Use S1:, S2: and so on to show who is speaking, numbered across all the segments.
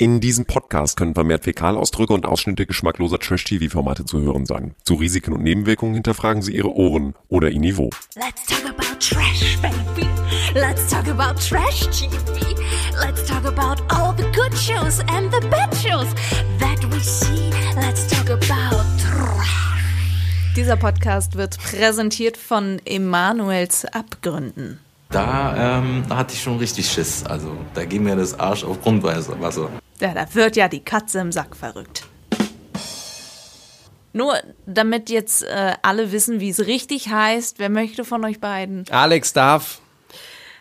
S1: In diesem Podcast können vermehrt Fäkalausdrücke und Ausschnitte geschmackloser Trash-TV-Formate zu hören sein. Zu Risiken und Nebenwirkungen hinterfragen Sie Ihre Ohren oder Ihr Niveau.
S2: Let's talk about trash, baby. Let's talk about trash TV. Let's talk about all the good shows and the bad shows that we see. Let's talk about trash.
S3: Dieser Podcast wird präsentiert von Emanuels Abgründen.
S4: Da ähm, hatte ich schon richtig Schiss. Also da ging mir das Arsch auf Grundwasser.
S3: Ja, da wird ja die Katze im Sack verrückt. Nur damit jetzt äh, alle wissen, wie es richtig heißt, wer möchte von euch beiden?
S5: Alex darf.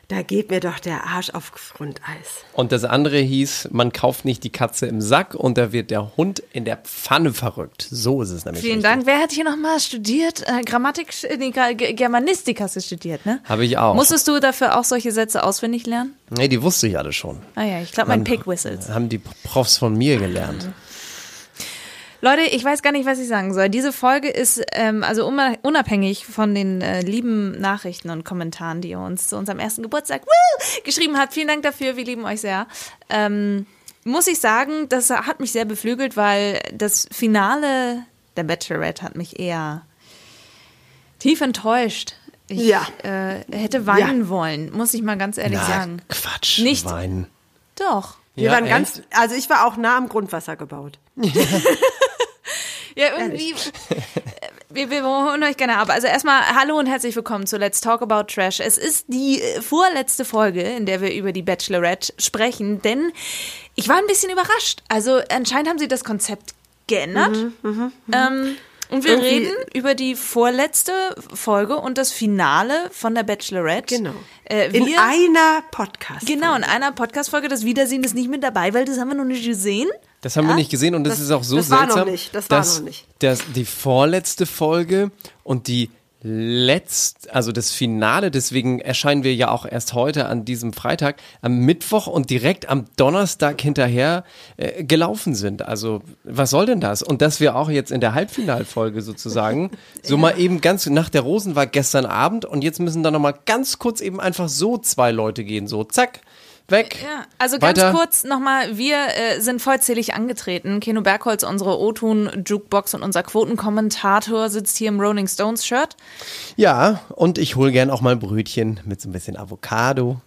S6: Da geht mir doch der Arsch auf Grundeis.
S5: Und das andere hieß, man kauft nicht die Katze im Sack und da wird der Hund in der Pfanne verrückt. So ist es nämlich.
S3: Vielen
S5: richtig.
S3: Dank. Wer hat hier nochmal studiert? Äh, Grammatik, äh, Germanistik hast du studiert, ne?
S5: Habe ich auch.
S3: Musstest du dafür auch solche Sätze auswendig lernen?
S5: Nee, die wusste ich alle schon.
S3: Ah ja, ich glaube, mein Pig Whistles.
S5: Haben die Profs von mir gelernt.
S3: Leute, ich weiß gar nicht, was ich sagen soll. Diese Folge ist ähm, also unabhängig von den äh, lieben Nachrichten und Kommentaren, die ihr uns zu unserem ersten Geburtstag woo, geschrieben habt. Vielen Dank dafür, wir lieben euch sehr. Ähm, muss ich sagen, das hat mich sehr beflügelt, weil das Finale der Bachelorette hat mich eher tief enttäuscht. Ich
S6: Ja.
S3: äh, hätte weinen wollen, muss ich mal ganz ehrlich sagen.
S5: Quatsch.
S3: Nicht-
S5: Weinen.
S3: Doch.
S6: Wir
S5: Ja,
S6: waren
S5: echt?
S6: ganz, also ich war auch nah am Grundwasser gebaut.
S3: Ja, irgendwie. wir, wir holen euch gerne ab. Also erstmal hallo und herzlich willkommen zu Let's Talk About Trash. Es ist die äh, vorletzte Folge, in der wir über die Bachelorette sprechen, denn ich war ein bisschen überrascht. Also anscheinend haben sie das Konzept geändert. ähm, und wir
S6: Irgendwie-
S3: reden über die vorletzte Folge und das Finale von der Bachelorette.
S6: Genau.
S3: Äh,
S6: In einer Podcast.
S3: genau, in einer Podcast-Folge. Das Wiedersehen ist nicht mit dabei, weil das haben wir noch nicht gesehen.
S5: Das haben wir nicht gesehen und das,
S6: Das-
S5: ist auch so
S6: das war noch
S5: seltsam,
S6: nicht, das war
S5: dass,
S6: noch nicht.
S5: dass die vorletzte Folge und die letzt, also das Finale, deswegen erscheinen wir ja auch erst heute an diesem Freitag, am Mittwoch und direkt am Donnerstag hinterher äh, gelaufen sind. Also was soll denn das? Und dass wir auch jetzt in der Halbfinalfolge sozusagen, so mal eben ganz, nach der Rosen war gestern Abend und jetzt müssen da nochmal ganz kurz eben einfach so zwei Leute gehen, so zack, weg.
S3: Ja, also ganz
S5: Weiter.
S3: kurz nochmal, wir äh, sind vollzählig angetreten. Keno Bergholz, unsere O-Ton-Jukebox und unser Quotenkommentator sitzt hier im Rolling Stones Shirt.
S5: Ja, und ich hole gern auch mal Brötchen mit so ein bisschen Avocado.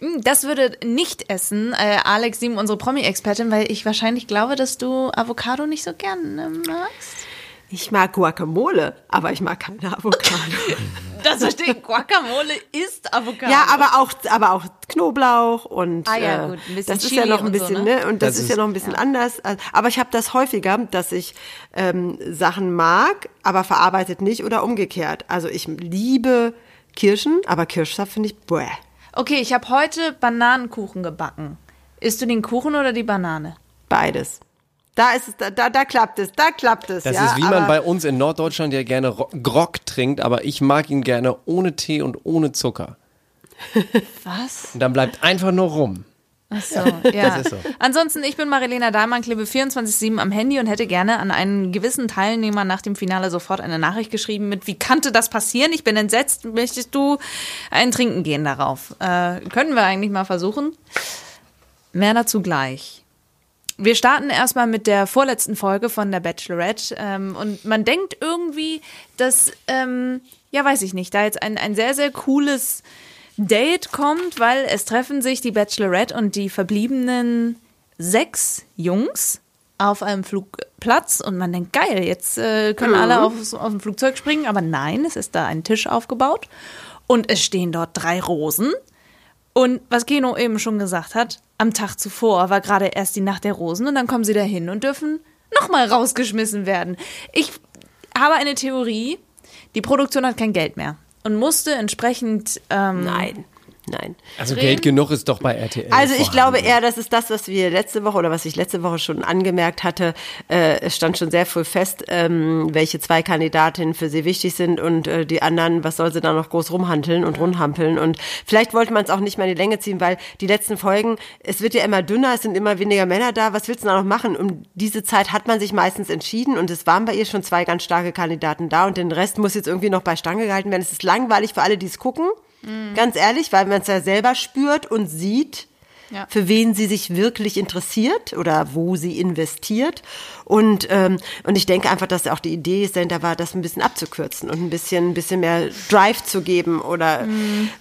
S3: Hm, Das würde nicht essen, äh, Alex Sieben, unsere Promi-Expertin, weil ich wahrscheinlich glaube, dass du Avocado nicht so gern magst.
S6: Ich mag Guacamole, aber ich mag keine Avocado.
S3: Das verstehe ich. Guacamole ist Avocado.
S6: ja, aber auch, aber auch Knoblauch und
S3: Ah ja,
S6: äh,
S3: gut, ein bisschen
S6: das ist
S3: Chili
S6: ja noch ein
S3: und so,
S6: bisschen,
S3: ne?
S6: ne? Und das,
S5: Das
S6: ist,
S5: ist-
S6: ja noch ein bisschen anders. Also, Aber ich habe das häufiger, dass ich ähm, Sachen mag, aber verarbeitet nicht oder umgekehrt. Also ich liebe Kirschen, aber Kirschsaft finde ich bäh.
S3: Okay, ich habe heute Bananenkuchen gebacken. Isst du den Kuchen oder die Banane?
S6: Beides. Da ist es, da, da, da klappt es, da klappt es.
S5: Das
S6: ja,
S5: ist wie man bei uns in Norddeutschland ja gerne Ro- Grog trinkt, aber ich mag ihn gerne ohne Tee und ohne Zucker.
S3: Was?
S5: Und dann bleibt einfach nur rum.
S3: Ach so, ja.
S5: ist so.
S3: Ansonsten, ich bin Marilena Dahlmann, klebe 24-7 am Handy und hätte gerne an einen gewissen Teilnehmer nach dem Finale sofort eine Nachricht geschrieben mit, wie kannte das passieren? Ich bin entsetzt, möchtest du ein Trinken gehen darauf? Äh, können wir eigentlich mal versuchen? Mehr dazu gleich. Wir starten erstmal mit der vorletzten Folge von der Bachelorette. Ähm, und man denkt irgendwie, dass, ähm, ja weiß ich nicht, da jetzt ein, ein sehr, sehr cooles Date kommt, weil es treffen sich die Bachelorette und die verbliebenen sechs Jungs auf einem Flugplatz. Und man denkt, geil, jetzt äh, können alle aufs, auf dem Flugzeug springen, aber nein, es ist da ein Tisch aufgebaut. Und es stehen dort drei Rosen. Und was Geno eben schon gesagt hat, am Tag zuvor war gerade erst die Nacht der Rosen und dann kommen sie dahin und dürfen nochmal rausgeschmissen werden. Ich habe eine Theorie, die Produktion hat kein Geld mehr und musste entsprechend ähm,
S6: nein, nein.
S5: Also
S3: Reden?
S5: Geld genug ist doch bei RTL.
S6: Also ich
S5: vorhanden.
S6: glaube eher, das ist das, was wir letzte Woche oder was ich letzte Woche schon angemerkt hatte. Äh, es stand schon sehr früh fest, ähm, welche zwei Kandidatinnen für sie wichtig sind und äh, die anderen, was soll sie da noch groß rumhanteln und rumhampeln. Und vielleicht wollte man es auch nicht mal in die Länge ziehen, weil die letzten Folgen, es wird ja immer dünner, es sind immer weniger Männer da. Was willst du da noch machen? Um diese Zeit hat man sich meistens entschieden und es waren bei ihr schon zwei ganz starke Kandidaten da und den Rest muss jetzt irgendwie noch bei Stange gehalten werden. Es ist langweilig für alle, die es gucken. Ganz ehrlich, weil man es ja selber spürt und sieht.
S3: Ja.
S6: für wen sie sich wirklich interessiert oder wo sie investiert. Und, ähm, und ich denke einfach, dass auch die Idee dahinter war, das ein bisschen abzukürzen und ein bisschen, ein bisschen mehr Drive zu geben. Oder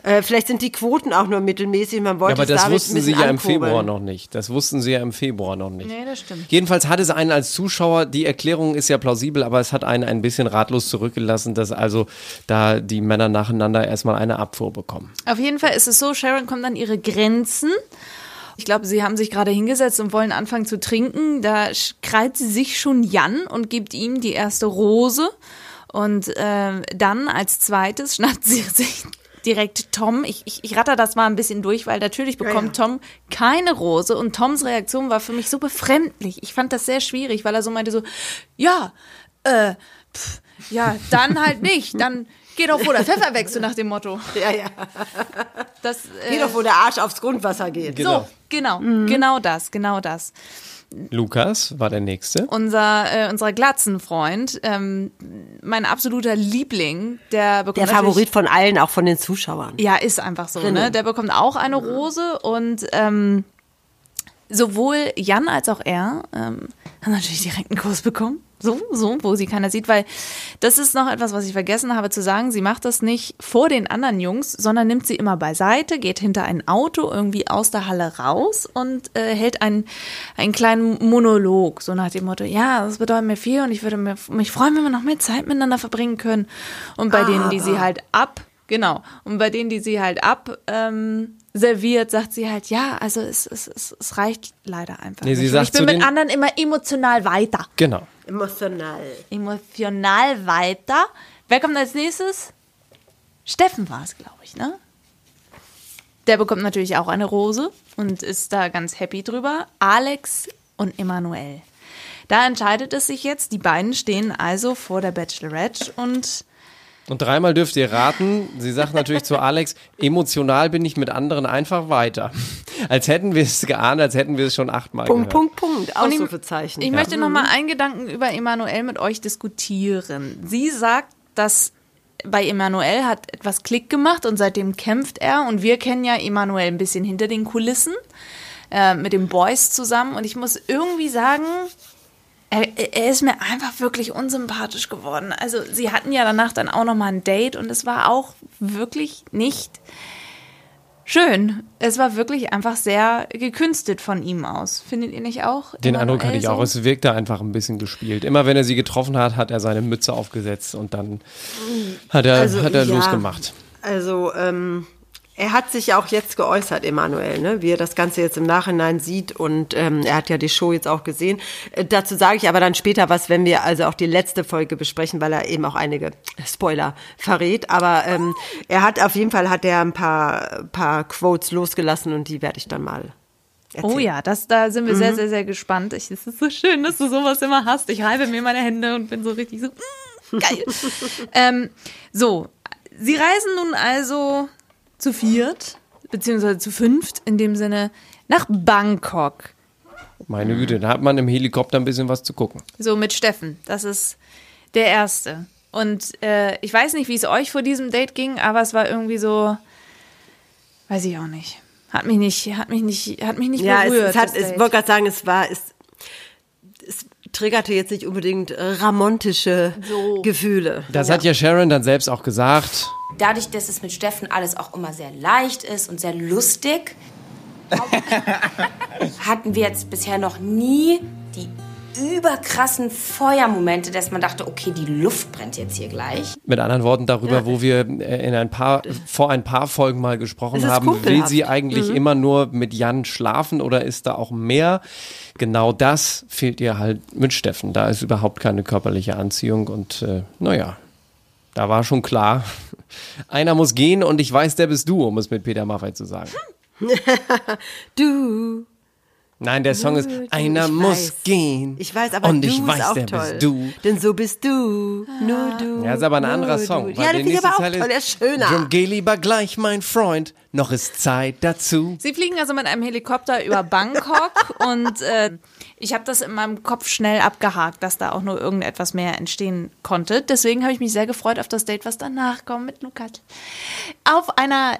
S6: äh, vielleicht sind die Quoten auch nur mittelmäßig. Man
S5: Ja,
S6: wollte
S5: aber
S6: es
S5: das
S6: damit
S5: wussten sie ja im
S6: ankurbeln.
S5: Februar noch nicht. Das wussten sie ja im Februar noch nicht.
S3: Nee, das stimmt.
S5: Jedenfalls hat es einen als Zuschauer, die Erklärung ist ja plausibel, aber es hat einen ein bisschen ratlos zurückgelassen, dass also da die Männer nacheinander erstmal eine Abfuhr bekommen.
S3: Auf jeden Fall ist es so, Sharon kommt an ihre Grenzen. Ich glaube, sie haben sich gerade hingesetzt und wollen anfangen zu trinken. Da krallt sie sich schon Jan und gibt ihm die erste Rose. Und äh, dann als zweites schnappt sie sich direkt Tom. Ich, ich, ich ratter das mal ein bisschen durch, weil natürlich bekommt Tom keine Rose. Und Toms Reaktion war für mich so befremdlich. Ich fand das sehr schwierig, weil er so meinte so, ja, äh, pff, ja, dann halt nicht. Dann geh doch, wo der Pfeffer wächst, so nach dem Motto.
S6: Ja, ja.
S3: Das, äh,
S6: Geh doch, wo der Arsch aufs Grundwasser geht.
S5: Genau.
S3: so, genau, genau das, genau das.
S5: Lukas war der Nächste.
S3: Unser, äh, unser Glatzenfreund, ähm, mein absoluter Liebling, der bekommt
S6: Der Favorit von allen, auch von den Zuschauern.
S3: Ja, ist einfach so, ne? Der bekommt auch eine Rose und ähm, sowohl Jan als auch er ähm, haben natürlich direkt einen Kuss bekommen. So, so, wo sie keiner sieht, weil das ist noch etwas, was ich vergessen habe zu sagen. Sie macht das nicht vor den anderen Jungs, sondern nimmt sie immer beiseite, geht hinter ein Auto irgendwie aus der Halle raus und äh, hält einen, einen kleinen Monolog, so nach dem Motto, ja, das bedeutet mir viel und ich würde mir, mich freuen, wenn wir noch mehr Zeit miteinander verbringen können. Und bei denen, die sie halt ab Genau. Und bei denen, die sie halt ab ähm, serviert, sagt sie halt, ja, also es, es, es, es reicht leider einfach.
S5: Nee, sie
S3: nicht.
S5: Sagt
S3: ich bin mit anderen immer emotional weiter.
S5: Genau.
S6: Emotional.
S3: Emotional weiter. Wer kommt als nächstes? Steffen war es, glaube ich, ne? Der bekommt natürlich auch eine Rose und ist da ganz happy drüber. Alex und Emanuel. Da entscheidet es sich jetzt. Die beiden stehen also vor der Bachelorette und
S5: Und dreimal dürft ihr raten. Sie sagt natürlich zu Alex, emotional bin ich mit anderen einfach weiter. Als hätten wir es geahnt, als hätten wir es schon achtmal
S6: Punkt,
S5: gehört.
S6: Punkt, Punkt.
S3: Und ich-
S6: Ausrufezeichen.
S3: Ich möchte noch mal einen Gedanken über Emanuel mit euch diskutieren. Sie sagt, dass bei Emanuel hat etwas Klick gemacht und seitdem kämpft er. Und wir kennen ja Emanuel ein bisschen hinter den Kulissen äh, mit den Boys zusammen. Und ich muss irgendwie sagen, er, er ist mir einfach wirklich unsympathisch geworden. Also sie hatten ja danach dann auch noch mal ein Date und es war auch wirklich nicht schön. Es war wirklich einfach sehr gekünstelt von ihm aus. Findet ihr nicht auch?
S5: Den Eindruck hatte ich auch. Es wirkte einfach ein bisschen gespielt. Immer wenn er sie getroffen hat, hat er seine Mütze aufgesetzt und dann hat er,
S6: Also,
S5: hat er
S6: ja.
S5: losgemacht.
S6: Also, ähm, er hat sich ja auch jetzt geäußert, Emanuel, ne? wie er das Ganze jetzt im Nachhinein sieht und ähm, er hat ja die Show jetzt auch gesehen. Äh, dazu sage ich aber dann später was, wenn wir also auch die letzte Folge besprechen, weil er eben auch einige Spoiler verrät. Aber ähm, er hat auf jeden Fall hat er ein paar, paar Quotes losgelassen und die werde ich dann mal erzählen.
S3: Oh ja, das, da sind wir sehr, sehr, sehr gespannt. Ich, es ist so schön, dass du sowas immer hast. Ich reibe mir meine Hände und bin so richtig so, mm, geil. ähm, so, sie reisen nun also zu viert, beziehungsweise zu fünft, in dem Sinne, nach Bangkok.
S5: Meine Güte, da hat man im Helikopter ein bisschen was zu gucken.
S3: So mit Steffen. Das ist der Erste. Und äh, ich weiß nicht, wie es euch vor diesem Date ging, aber es war irgendwie so, weiß ich auch nicht. Hat mich nicht, hat mich nicht, hat mich nicht
S6: Ja,
S3: berührt.
S6: es hat,
S3: das
S6: ich wollte gerade sagen, es war, es, es triggerte jetzt nicht unbedingt äh, ramontische Gefühle.
S5: Das hat ja Sharon dann selbst auch gesagt.
S7: Dadurch, dass es mit Steffen alles auch immer sehr leicht ist und sehr lustig, hatten wir jetzt bisher noch nie die überkrassen Feuermomente, dass man dachte, okay, die Luft brennt jetzt hier gleich.
S5: Mit anderen Worten darüber, wo wir äh, in ein paar, vor ein paar Folgen mal gesprochen haben, will
S6: kumpelhaft.
S5: sie eigentlich immer nur mit Jan schlafen oder ist da auch mehr? Genau das fehlt ihr halt mit Steffen. Da ist überhaupt keine körperliche Anziehung und äh, naja, da war schon klar, einer muss gehen und ich weiß, der bist du, um es mit Peter Maffay zu sagen.
S6: Du.
S5: Nein, der Song ist,
S6: Du,
S5: einer
S6: ich
S5: muss
S6: weiß.
S5: gehen.
S6: Ich weiß, aber
S5: und
S6: du
S5: ich weiß,
S6: ist auch
S5: der
S6: toll.
S5: bist du.
S6: Denn so bist du. Nur du.
S5: Ja, ist aber ein anderer
S6: du.
S5: Song. weil
S6: Ja,
S5: der
S6: den finde ich aber auch
S5: Teil
S6: toll. Der ist schöner.
S5: Drum geh lieber gleich, mein Freund, noch ist Zeit dazu.
S3: Sie fliegen also mit einem Helikopter über Bangkok und äh, ich habe das in meinem Kopf schnell abgehakt, dass da auch nur irgendetwas mehr entstehen konnte. Deswegen habe ich mich sehr gefreut auf das Date, was danach kommt mit Lukas. Auf einer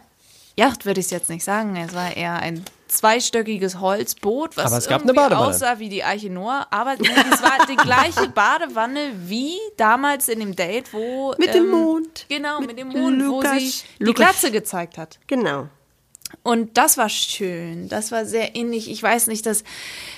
S3: Yacht würde ich es jetzt nicht sagen. Es war eher ein zweistöckiges Holzboot, was
S5: Aber es gab
S3: irgendwie aussah wie die Eiche Noah. Aber nee, es war die gleiche Badewanne wie damals in dem Date, wo...
S6: Mit dem Mond.
S3: Genau, mit,
S6: Mit
S3: dem Mond, wo
S6: Lukas.
S3: sie die
S6: Lukas.
S3: Glatze gezeigt hat.
S6: Genau.
S3: Und das war schön. Das war sehr innig. Ich weiß nicht, dass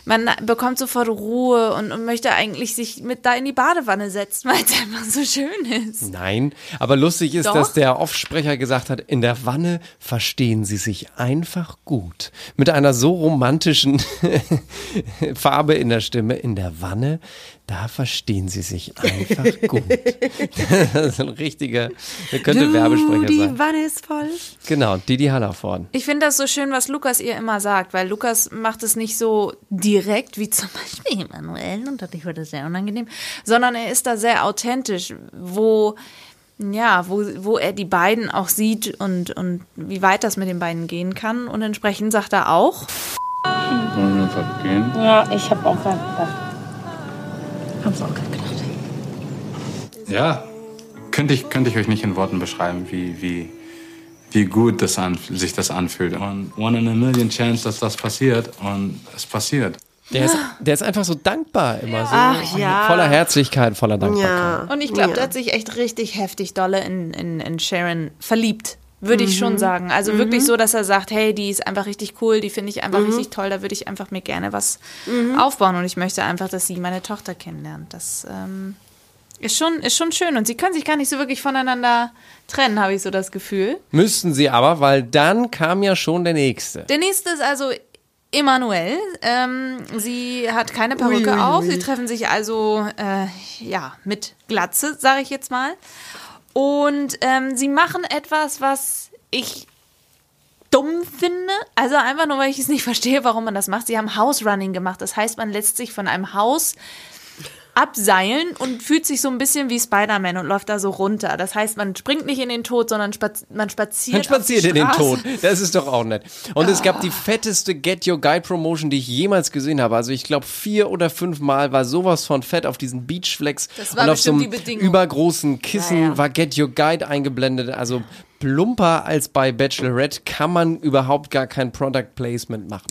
S3: man bekommt sofort Ruhe und, und möchte eigentlich sich mit da in die Badewanne setzen, weil es einfach so schön ist.
S5: Nein, aber lustig ist,
S3: Doch.
S5: dass der Offsprecher gesagt hat, in der Wanne verstehen sie sich einfach gut. Mit einer so romantischen Farbe in der Stimme. In der Wanne, da verstehen sie sich einfach gut. das ist ein richtiger, der könnte Werbesprecher
S6: die
S5: sein.
S6: Wanne ist voll.
S5: Genau, Didi Hallervorden.
S3: Ich finde das so schön, was Lukas ihr immer sagt, weil Lukas macht es nicht so direkt wie zum Beispiel Emanuel und dadurch wird es sehr unangenehm, sondern er ist da sehr authentisch, wo ja, wo, wo er die beiden auch sieht und, und wie weit das mit den beiden gehen kann. Und entsprechend sagt er auch,
S8: Wollen wir einfach gehen?
S9: Ja, ich habe auch gerade gedacht. Hab's auch gerade gedacht.
S8: Ja, könnte ich, könnte ich euch nicht in Worten beschreiben, wie, wie, wie gut das an, sich das anfühlt. Und one in a million chance, dass das passiert. Und es passiert.
S5: Der ist, der ist einfach so dankbar immer so.
S6: Ach ja.
S5: Voller Herzlichkeit, voller Dankbarkeit.
S6: Ja.
S3: und ich glaube,
S6: ja.
S3: der hat sich echt richtig heftig dolle in, in, in Sharon verliebt. Würde ich schon sagen. Also wirklich so, dass er sagt, hey, die ist einfach richtig cool, die finde ich einfach richtig toll, da würde ich einfach mir gerne was aufbauen und ich möchte einfach, dass sie meine Tochter kennenlernt. Das ähm, ist, schon, ist schon schön und sie können sich gar nicht so wirklich voneinander trennen, habe ich so das Gefühl.
S5: Müssten sie aber, weil dann kam ja schon der nächste.
S3: Der nächste ist also Emanuel. Ähm, sie hat keine Perücke auf. Sie treffen sich also äh, ja mit Glatze, sage ich jetzt mal. Und ähm, sie machen etwas, was ich dumm finde. Also einfach nur, weil ich es nicht verstehe, warum man das macht. Sie haben House Running gemacht. Das heißt, man lässt sich von einem Haus abseilen und fühlt sich so ein bisschen wie Spider-Man und läuft da so runter. Das heißt, man springt nicht in den Tod, sondern spaz man spaziert.
S5: Man spaziert in den. Tod. Das ist doch auch nett. Und es gab die fetteste Get Your Guide Promotion, die ich jemals gesehen habe. Also ich glaube vier oder fünf Mal war sowas von fett auf diesen Beachflex.
S3: Das war
S5: und auf so einem
S3: die Bedingung.
S5: übergroßen Kissen
S6: Ja, ja.
S5: war Get Your Guide eingeblendet. Also plumper als bei Bachelorette kann man überhaupt gar kein Product Placement machen.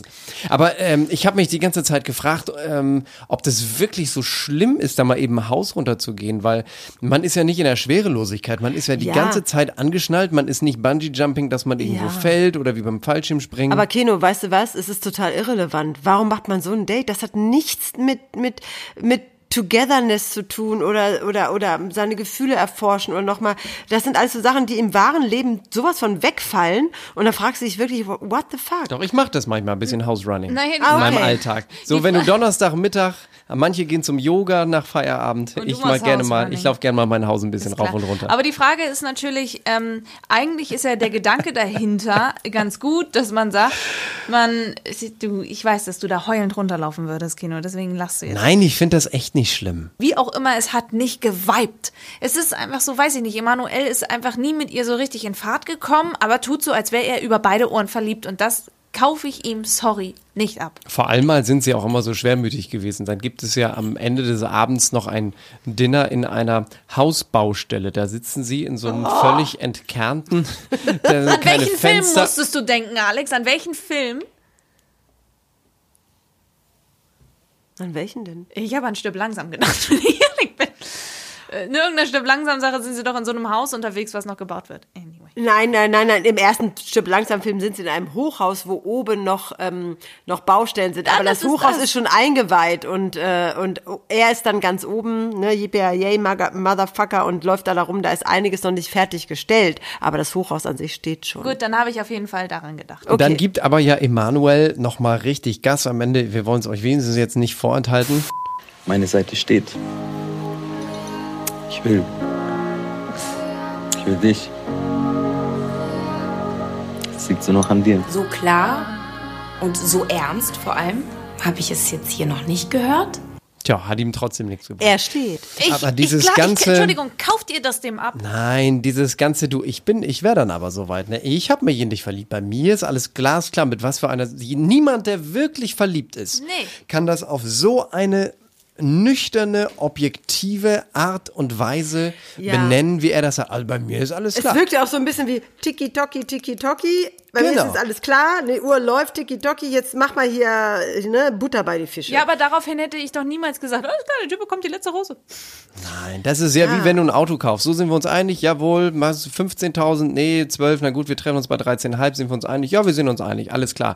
S5: Aber ähm, ich habe mich die ganze Zeit gefragt, ähm, ob das wirklich so schlimm ist, da mal eben ein Haus runterzugehen, weil man ist ja nicht in der Schwerelosigkeit, man ist ja die
S6: Ja.
S5: ganze Zeit angeschnallt, man ist nicht Bungee-Jumping, dass man irgendwo
S6: Ja.
S5: fällt oder wie beim Fallschirmspringen.
S6: Aber Keno, weißt du was? Es ist total irrelevant. Warum macht man so ein Date? Das hat nichts mit, mit, mit Togetherness zu tun oder, oder, oder seine Gefühle erforschen oder nochmal. Das sind alles so Sachen, die im wahren Leben sowas von wegfallen. Und da fragst du dich wirklich, what the fuck?
S5: Doch, ich mache das manchmal ein bisschen House Running.
S3: Die
S5: in
S6: Ah,
S5: meinem
S6: okay.
S5: Alltag. So, wenn du Donnerstagmittag, manche gehen zum Yoga nach Feierabend. Ich mal gerne mal, ich laufe gerne mal mein Haus ein bisschen rauf und runter.
S3: Aber die Frage ist natürlich, ähm, eigentlich ist ja der Gedanke dahinter ganz gut, dass man sagt, man, du, ich weiß, dass du da heulend runterlaufen würdest, Kino, deswegen lachst du jetzt.
S5: Nein, ich finde das echt nicht schlimm.
S3: Wie auch immer, es hat nicht geweibt. Es ist einfach so, weiß ich nicht, Emanuel ist einfach nie mit ihr so richtig in Fahrt gekommen, aber tut so, als wäre er über beide Ohren verliebt und das kaufe ich ihm, sorry, nicht ab.
S5: Vor allem mal sind sie auch immer so schwermütig gewesen. Dann gibt es ja am Ende des Abends noch ein Dinner in einer Hausbaustelle. Da sitzen sie in so einem völlig entkernten,
S3: An welchen Film
S5: Fenster.
S3: musstest du denken, Alex? An welchen Film?
S6: An welchen denn?
S3: Ich habe an Stück langsam gedacht, wenn ich ehrlich bin. Äh, In irgendeiner Stück langsam Sache sind sie doch in so einem Haus unterwegs, was noch gebaut wird. Anyway.
S6: Nein, nein, nein, nein. Im ersten Stück langsam Film sind sie in einem Hochhaus, wo oben noch ähm, noch Baustellen sind.
S3: Ja,
S6: Aber
S3: das
S6: das,
S3: ist
S6: Hochhaus
S3: das.
S6: ist schon eingeweiht und äh, und er ist dann ganz oben, ne, yippee Motherfucker und läuft da rum. Da ist einiges noch nicht fertiggestellt, aber das Hochhaus an sich steht schon.
S3: Gut, dann habe ich auf jeden Fall daran gedacht.
S5: Und Dann
S6: Okay.
S5: gibt aber ja Emanuel noch mal richtig Gas am Ende. Wir wollen es euch wenigstens jetzt nicht vorenthalten.
S10: Meine Seite steht. Ich will. Ich will dich. Es liegt so noch an dir.
S7: So klar und so ernst vor allem habe ich es jetzt hier noch nicht gehört.
S5: Tja, hat ihm trotzdem nichts gebracht.
S6: Er steht.
S3: Ich,
S5: Aber dieses
S3: ich, klar,
S5: ganze-
S3: Ich, Entschuldigung, kauft ihr das dem ab?
S5: Nein, dieses ganze Du, ich bin, ich wäre dann aber soweit. Ne? Ich habe mich in dich verliebt. Bei mir ist alles glasklar. Mit was für einer. Niemand, der wirklich verliebt ist,
S3: Nee.
S5: kann das auf so eine nüchterne, objektive Art und Weise
S6: Ja.
S5: benennen, wie er das sagt. Also bei mir ist alles
S6: Es
S5: klar.
S6: wirkt ja auch so ein bisschen wie Tiki-Toki, Tiki-Toki. Bei mir
S5: Genau.
S6: ist jetzt alles klar, eine Uhr läuft, Tiki-Toki, jetzt mach mal hier ne, Butter bei die Fische.
S3: Ja, aber daraufhin hätte ich doch niemals gesagt, alles klar, der Typ bekommt die letzte Rose.
S5: Nein, das ist ja wie wenn du ein Auto kaufst. So sind wir uns einig, jawohl, machst du 15.000, nee, 12, na gut, wir treffen uns bei 13,5, sind wir uns einig. Ja, wir sind uns einig, alles klar.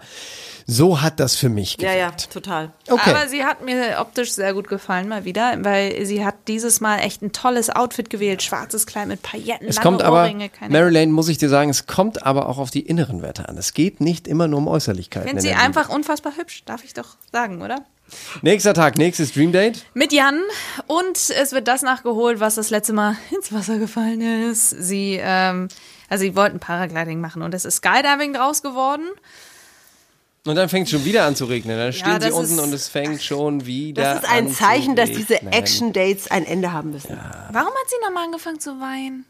S5: So hat das für mich
S6: ja,
S5: gewirkt.
S6: ja, total.
S5: Okay.
S3: Aber sie hat mir optisch sehr gut gefallen mal wieder, weil sie hat dieses Mal echt ein tolles Outfit gewählt. Schwarzes Kleid mit Pailletten,
S5: Es
S3: lange
S5: kommt aber,
S3: Ohrringe, keine
S5: Mary Lane, muss ich dir sagen, es kommt aber auch auf die inneren Werte an. Es geht nicht immer nur um Äußerlichkeiten.
S3: Finde
S5: in
S3: sie
S5: der Liebe.
S3: einfach unfassbar hübsch, darf ich doch sagen, oder?
S5: Nächster Tag, nächstes Dream Date.
S3: Mit Jan und es wird das nachgeholt, was das letzte Mal ins Wasser gefallen ist. Sie, ähm, also sie wollten Paragliding machen und es ist Skydiving draus geworden.
S5: Und dann fängt es schon wieder an zu regnen. Dann stehen sie
S3: das
S5: unten
S3: ist-
S5: und es fängt schon wieder
S6: Das ist ein
S5: an
S6: Zeichen, dass diese. Action-Dates ein Ende haben müssen.
S3: Warum hat sie nochmal angefangen zu weinen?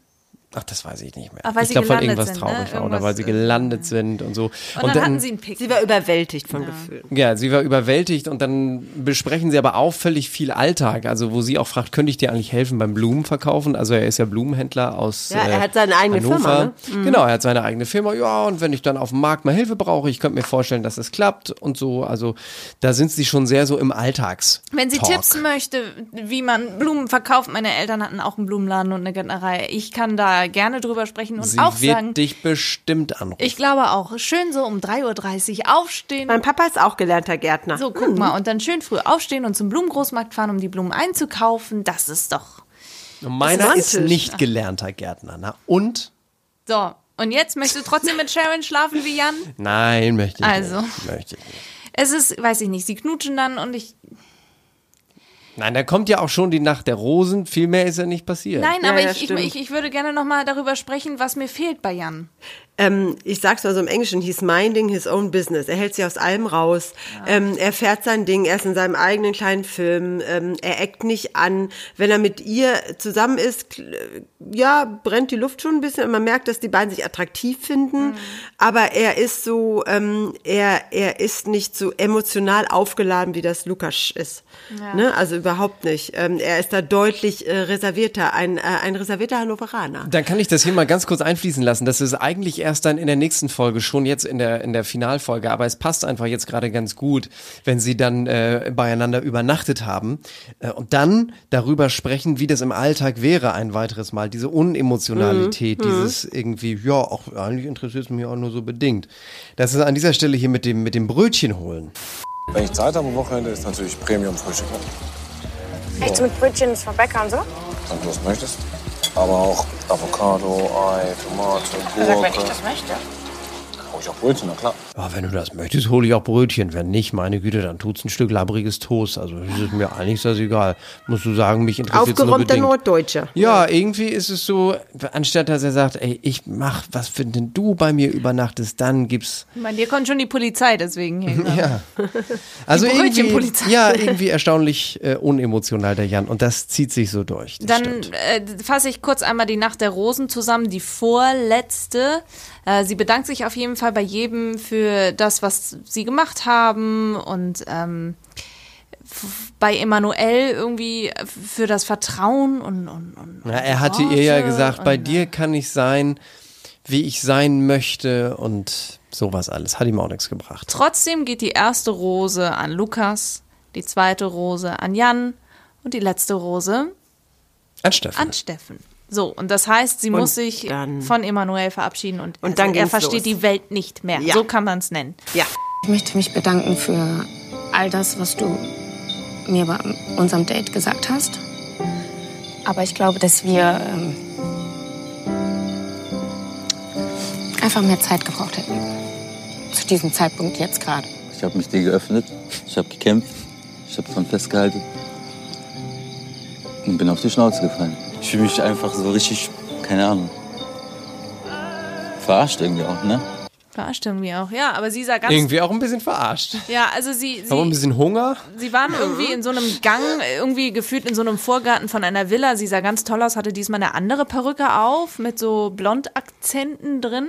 S5: Ach, das weiß ich nicht mehr.
S3: Ach, weil
S5: ich glaube, weil irgendwas
S3: sind, ne?
S5: traurig war oder weil sie
S3: äh,
S5: gelandet sind und so.
S3: Und, dann, hatten sie einen Pick.
S6: Sie war überwältigt von Gefühlen.
S5: Ja, sie war überwältigt und dann besprechen sie aber auffällig viel Alltag. Also wo sie auch fragt, könnte ich dir eigentlich helfen beim Blumenverkaufen? Also er ist ja Blumenhändler aus
S6: Ja, er
S5: äh,
S6: hat seine eigene
S5: Hannover.
S6: Firma, ne?
S5: Genau, er hat seine eigene Firma. Ja, und wenn ich dann auf dem Markt mal Hilfe brauche, ich könnte mir vorstellen, dass es klappt und so. Also da sind sie schon sehr so im Alltags.
S3: Wenn sie
S5: Talk.
S3: Tipps möchte, wie man Blumen verkauft, meine Eltern hatten auch einen Blumenladen und eine Gärtnerei. Ich kann da gerne drüber sprechen und
S5: Sie
S3: auch
S5: wird
S3: sagen,
S5: dich bestimmt anrufen.
S3: ich glaube auch, schön so um 3.30 Uhr aufstehen.
S6: Mein Papa ist auch gelernter Gärtner.
S3: So, guck mal, und dann schön früh aufstehen und zum Blumengroßmarkt fahren, um die Blumen einzukaufen. Das ist doch.
S5: Und Meiner ist
S6: romantisch.
S5: nicht gelernter Gärtner. Na, und?
S3: So, und jetzt möchtest du trotzdem mit Sharon schlafen wie Jan?
S5: Nein, möchte ich
S3: Also.
S5: nicht. Möchte ich nicht.
S3: Es ist, weiß ich nicht, sie knutschen dann und ich.
S5: Nein, da kommt ja auch schon die Nacht der Rosen. Viel mehr ist ja nicht passiert.
S3: Nein, aber
S6: ja,
S3: ich, ich, ich würde gerne nochmal darüber sprechen, was mir fehlt bei Jan.
S6: Ähm, ich sag's mal so im Englischen, he's minding his own business. Er hält sich aus allem raus. Ähm, er fährt sein Ding, er ist in seinem eigenen kleinen Film. Ähm, er eckt nicht an. Wenn er mit ihr zusammen ist, kl- ja, brennt die Luft schon ein bisschen. Man merkt, dass die beiden sich attraktiv finden. Aber er ist so, ähm, er, er ist nicht so emotional aufgeladen, wie das Lukas ist. Ne? Also überhaupt nicht. Ähm, er ist da deutlich äh, reservierter, ein, äh, ein reservierter Hannoveraner.
S5: Dann kann ich das hier mal ganz kurz einfließen lassen. Das ist eigentlich erst dann in der nächsten Folge, schon jetzt in der, in der Finalfolge. Aber es passt einfach jetzt gerade ganz gut, wenn sie dann äh, beieinander übernachtet haben äh, und dann darüber sprechen, wie das im Alltag wäre, ein weiteres Mal. Diese Unemotionalität, dieses irgendwie, ja, auch eigentlich interessiert es mich auch nur so bedingt. Das ist an dieser Stelle hier mit dem, mit dem Brötchen holen.
S11: Wenn ich Zeit habe am Wochenende, ist natürlich Premium-Frühstück.
S9: Echt so mit Brötchen von Bäcker und so?
S11: Wenn du das möchtest. Aber auch Avocado, Ei, Tomate,
S9: Er sagt, wenn
S11: Gurke.
S9: ich das möchte.
S11: Hau ich auch Brötchen, na klar.
S5: Ja, wenn du das möchtest, hole ich auch Brötchen. Wenn nicht, meine Güte, dann tut's ein Stück labbriges Toast. Also das ist mir eigentlich das egal. Musst du sagen, mich interessiert nur
S6: Aufgeräumter
S5: bedingt.
S6: Norddeutscher.
S5: Ja, irgendwie ist es so, anstatt dass er sagt, ey, ich mach, was für denn du bei mir übernachtest, dann gibt's,
S3: Ich meine, dir kommt schon die Polizei deswegen hin. ne?
S5: ja. Also irgendwie,
S3: Brötchenpolizei.
S5: ja, irgendwie erstaunlich äh, unemotional der Jan und das zieht sich so durch.
S3: Dann äh, fasse ich kurz einmal die Nacht der Rosen zusammen, die vorletzte. Äh, sie bedankt sich auf jeden Fall bei jedem für das, was sie gemacht haben und ähm, bei Emanuel irgendwie für das Vertrauen und, und, und
S5: Ja, er hatte ihr ja gesagt, bei
S3: und,
S5: dir kann ich sein, wie ich sein möchte und sowas alles. Hat ihm auch nichts gebracht.
S3: Trotzdem geht die erste Rose an Lukas, die zweite Rose an Jan und die letzte Rose
S5: An Steffen.
S3: an Steffen. So, und das heißt, sie
S6: Und
S3: muss sich
S6: dann-
S3: von Emanuel verabschieden und,
S6: Und dann
S3: also er
S6: ging's
S3: versteht
S6: los.
S3: die Welt nicht mehr.
S6: Ja.
S3: So kann man es nennen.
S6: Ja.
S9: Ich möchte mich bedanken für all das, was du mir bei unserem Date gesagt hast. Aber ich glaube, dass wir ähm, einfach mehr Zeit gebraucht hätten. Zu diesem Zeitpunkt jetzt gerade.
S10: Ich habe mich dir geöffnet, ich habe gekämpft, ich habe dran festgehalten und bin auf die Schnauze gefallen. Ich fühle mich einfach so richtig, keine Ahnung, verarscht irgendwie auch, ne?
S3: Verarscht irgendwie auch. Ja, aber sie sah ganz.
S5: Irgendwie auch ein bisschen verarscht.
S3: Ja, also sie,
S5: Aber ein
S3: sie,
S5: bisschen Hunger.
S3: sie waren irgendwie in so einem Gang, irgendwie gefühlt in so einem Vorgarten von einer Villa. Sie sah ganz toll aus, hatte diesmal eine andere Perücke auf mit so Blondakzenten drin.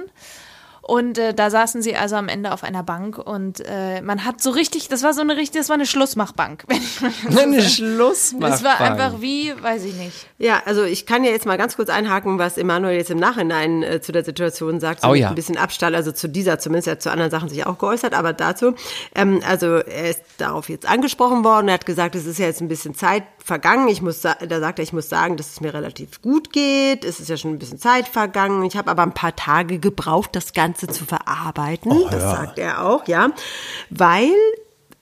S3: Und äh, da saßen sie also am Ende auf einer Bank und äh, man hat so richtig, das war so eine richtig, das war eine Schlussmachbank. Wenn ich mal so
S5: Eine. Schlussmachbank.
S3: Das war einfach wie, weiß ich nicht.
S6: Ja, also ich kann ja jetzt mal ganz kurz einhaken, was Emanuel jetzt im Nachhinein äh, zu der Situation sagt. So
S5: Oh ja.
S6: Ein bisschen Abstand, also zu dieser zumindest, er hat zu anderen Sachen sich auch geäußert, aber dazu. Ähm, also er ist darauf jetzt angesprochen worden, er hat gesagt, es ist ja jetzt ein bisschen Zeit vergangen. Ich muss, da sagt er, ich muss sagen, dass es mir relativ gut geht. Es ist ja schon ein bisschen Zeit vergangen. Ich habe aber ein paar Tage gebraucht, das Ganze zu verarbeiten. das sagt er auch, ja. Weil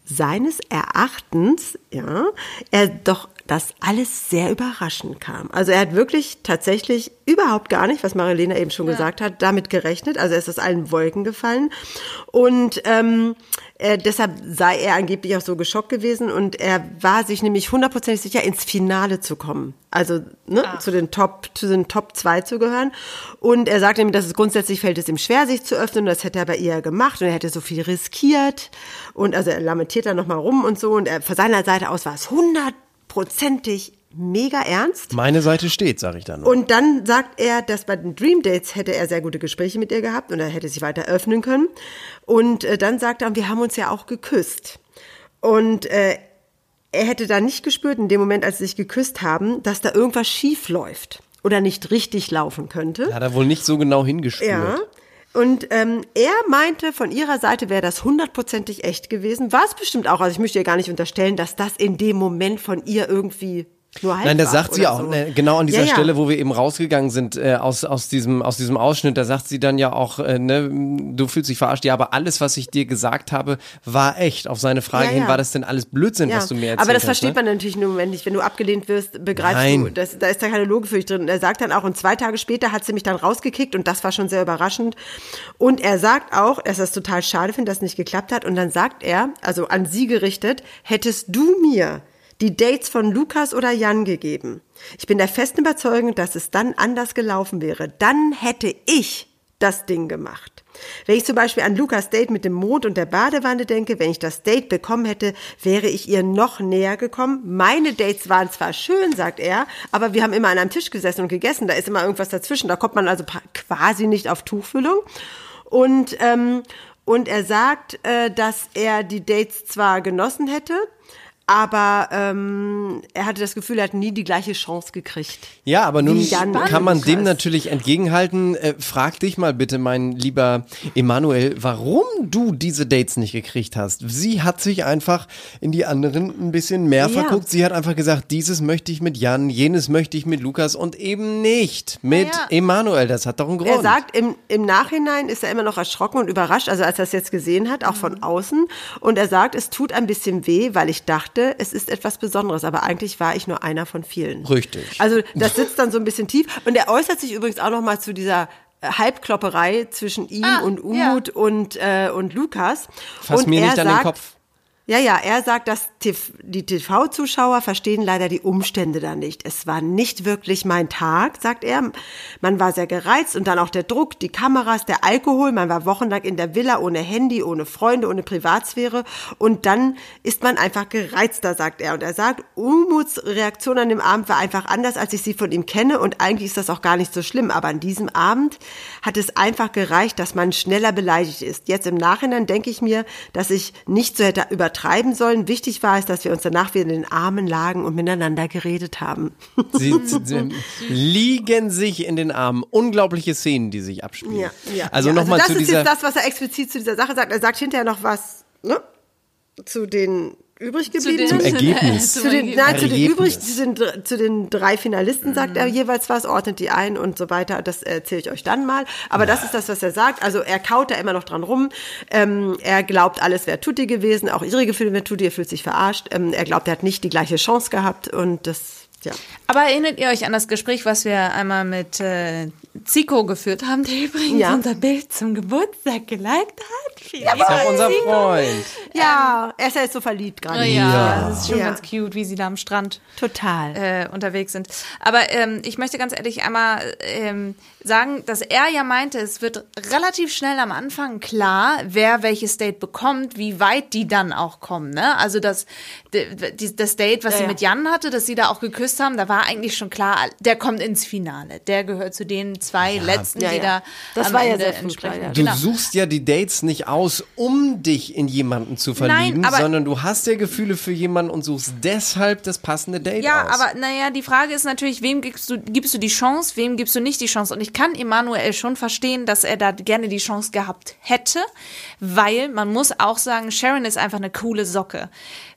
S6: seines Erachtens, ja, er doch das alles sehr überraschend kam. Also er hat wirklich tatsächlich überhaupt gar nicht, was Marilena eben schon gesagt hat, damit gerechnet. Also er ist aus allen Wolken gefallen. Und ähm, äh, deshalb sei er angeblich auch so geschockt gewesen und er war sich nämlich hundertprozentig sicher, ins Finale zu kommen. Also ne, zu den Top, zu den Top 2 zu gehören. Und er sagte ihm, dass es grundsätzlich fällt es ihm schwer, sich zu öffnen. Und das hätte er bei ihr gemacht und er hätte so viel riskiert. Und also er lamentiert da nochmal rum und so. Und er, von seiner Seite aus war es hundertprozentig mega ernst.
S5: Meine Seite steht, sage ich dann. nur.
S6: Und dann sagt er, dass bei den Dream Dates hätte er sehr gute Gespräche mit ihr gehabt und er hätte sich weiter öffnen können. Und äh, dann sagt er, wir haben uns ja auch geküsst. Und äh, er hätte da nicht gespürt, in dem Moment, als sie sich geküsst haben, dass da irgendwas schief läuft oder nicht richtig laufen könnte.
S5: Hat er wohl nicht so genau hingespürt.
S6: Ja. Und ähm, er meinte, von ihrer Seite wäre das hundertprozentig echt gewesen. War es bestimmt auch. Also ich möchte ihr gar nicht unterstellen, dass das in dem Moment von ihr irgendwie nur halb
S5: Nein, das
S6: war
S5: sagt sie auch.
S6: so.
S5: Ne, genau an dieser
S6: Ja, ja.
S5: Stelle, wo wir eben rausgegangen sind äh, aus, aus, diesem, aus diesem Ausschnitt, da sagt sie dann ja auch, äh, ne, du fühlst dich verarscht. Ja, aber alles, was ich dir gesagt habe, war echt. Auf seine Frage
S6: Ja,
S5: hin, war das denn alles Blödsinn,
S6: Ja,
S5: was du mir erzählt
S6: aber das
S5: hast?
S6: versteht
S5: ne?
S6: man natürlich nur Moment nicht. Wenn du abgelehnt wirst, begreifst
S5: Nein.
S6: du, das, da ist da keine Logik für dich drin. Und er sagt dann auch, und zwei Tage später hat sie mich dann rausgekickt und das war schon sehr überraschend. Und er sagt auch, dass er es total schade findet, dass es nicht geklappt hat. Und dann sagt er, also an sie gerichtet, hättest du mir die Dates von Lukas oder Jan gegeben. Ich bin der festen Überzeugung, dass es dann anders gelaufen wäre. Dann hätte ich das Ding gemacht. Wenn ich zum Beispiel an Lukas Date mit dem Mond und der Badewanne denke, wenn ich das Date bekommen hätte, wäre ich ihr noch näher gekommen. Meine Dates waren zwar schön, sagt er, aber wir haben immer an einem Tisch gesessen und gegessen. Da ist immer irgendwas dazwischen. Da kommt man also quasi nicht auf Tuchfüllung. Und, ähm, und er sagt, äh, dass er die Dates zwar genossen hätte, aber ähm, er hatte das Gefühl, er hat nie die gleiche Chance gekriegt.
S5: Ja, aber nun kann man dem natürlich entgegenhalten. Äh, frag dich mal bitte, mein lieber Emanuel, warum du diese Dates nicht gekriegt hast. Sie hat sich einfach in die anderen ein bisschen mehr
S6: Ja.
S5: verguckt. Sie hat einfach gesagt, dieses möchte ich mit Jan, jenes möchte ich mit Lukas und eben nicht mit
S3: Ja.
S5: Emanuel. Das hat doch einen Grund.
S6: Er sagt, im, im Nachhinein ist er immer noch erschrocken und überrascht, also als er es jetzt gesehen hat, auch
S5: Mhm.
S6: von außen. Und er sagt, es tut ein bisschen weh, weil ich dachte, es ist etwas Besonderes. Aber eigentlich war ich nur einer von vielen.
S5: Richtig.
S6: Also das sitzt dann so ein bisschen tief. Und er äußert sich übrigens auch noch mal zu dieser äh, Halbklopperei zwischen ihm
S3: Ah,
S6: und Umut und, äh, und Lukas.
S5: Fass
S6: und
S5: mir
S6: er
S5: nicht an den Kopf.
S6: Ja, ja, er sagt, dass die TV-Zuschauer verstehen leider die Umstände da nicht. Es war nicht wirklich mein Tag, sagt er. Man war sehr gereizt und dann auch der Druck, die Kameras, der Alkohol. Man war wochenlang in der Villa ohne Handy, ohne Freunde, ohne Privatsphäre. Und dann ist man einfach gereizter, sagt er. Und er sagt, Umuts Reaktion an dem Abend war einfach anders, als ich sie von ihm kenne. Und eigentlich ist das auch gar nicht so schlimm. Aber an diesem Abend hat es einfach gereicht, dass man schneller beleidigt ist. Jetzt im Nachhinein denke ich mir, dass ich nicht so hätte übertreiben sollen. Wichtig war es, dass wir uns danach wieder in den Armen lagen und miteinander geredet haben.
S5: Sie, sie, liegen sich in den Armen. Unglaubliche Szenen, die sich abspielen.
S6: Ja, ja.
S5: Also
S6: ja,
S5: nochmal
S6: das
S5: zu
S6: ist
S5: dieser.
S6: jetzt das, was er explizit zu dieser Sache sagt. Er sagt hinterher noch was ne? zu den übrig gebliebenen.
S5: Zum Ergebnis.
S6: Zu den, nein, zu den übrig, zu den, zu den drei Finalisten sagt er jeweils was, ordnet die ein und so weiter. Das erzähle ich euch dann mal. Aber das ist das, was er sagt. Also er kaut da immer noch dran rum. Ähm, er glaubt, alles wäre Tutti gewesen. Auch ihre Gefühle wäre Tutti. Er fühlt sich verarscht. Ähm, er glaubt, er hat nicht die gleiche Chance gehabt und das, ja.
S3: Aber erinnert ihr euch an das Gespräch, was wir einmal mit äh, Zico geführt haben, der übrigens
S6: Ja.
S3: unser Bild zum Geburtstag geliked hat? Vielen
S5: ist auch unser
S3: Zico.
S5: Freund.
S6: Ja, er ist ja jetzt so verliebt
S3: Ja,
S6: gerade.
S3: ja, das ist schon
S6: Ja.
S3: ganz cute, wie sie da am Strand
S6: Total.
S3: äh, unterwegs sind. Aber ähm, ich möchte ganz ehrlich einmal ähm, sagen, dass er ja meinte, es wird relativ schnell am Anfang klar, wer welches Date bekommt, wie weit die dann auch kommen. Ne? Also das, das Date, was
S6: Ja,
S3: sie
S6: ja.
S3: mit Jan hatte, dass sie da auch geküsst haben, da war eigentlich schon klar, der kommt ins Finale. Der gehört zu den zwei letzten,
S6: Ja,
S3: die
S6: ja.
S3: da
S6: Das
S3: am
S6: war ja
S3: Ende
S6: sehr früh
S3: entsprechen.
S6: klar, ja.
S5: Du
S3: Genau.
S5: suchst ja die Dates nicht aus, um dich in jemanden zu verlieben,
S3: aber-
S5: sondern du hast ja Gefühle für jemanden und suchst deshalb das passende Date
S3: Ja,
S5: aus.
S3: aber naja, die Frage ist natürlich, wem gibst du, gibst du die Chance, wem gibst du nicht die Chance? Und ich kann Emanuel schon verstehen, dass er da gerne die Chance gehabt hätte, weil man muss auch sagen, Sharon ist einfach eine coole Socke.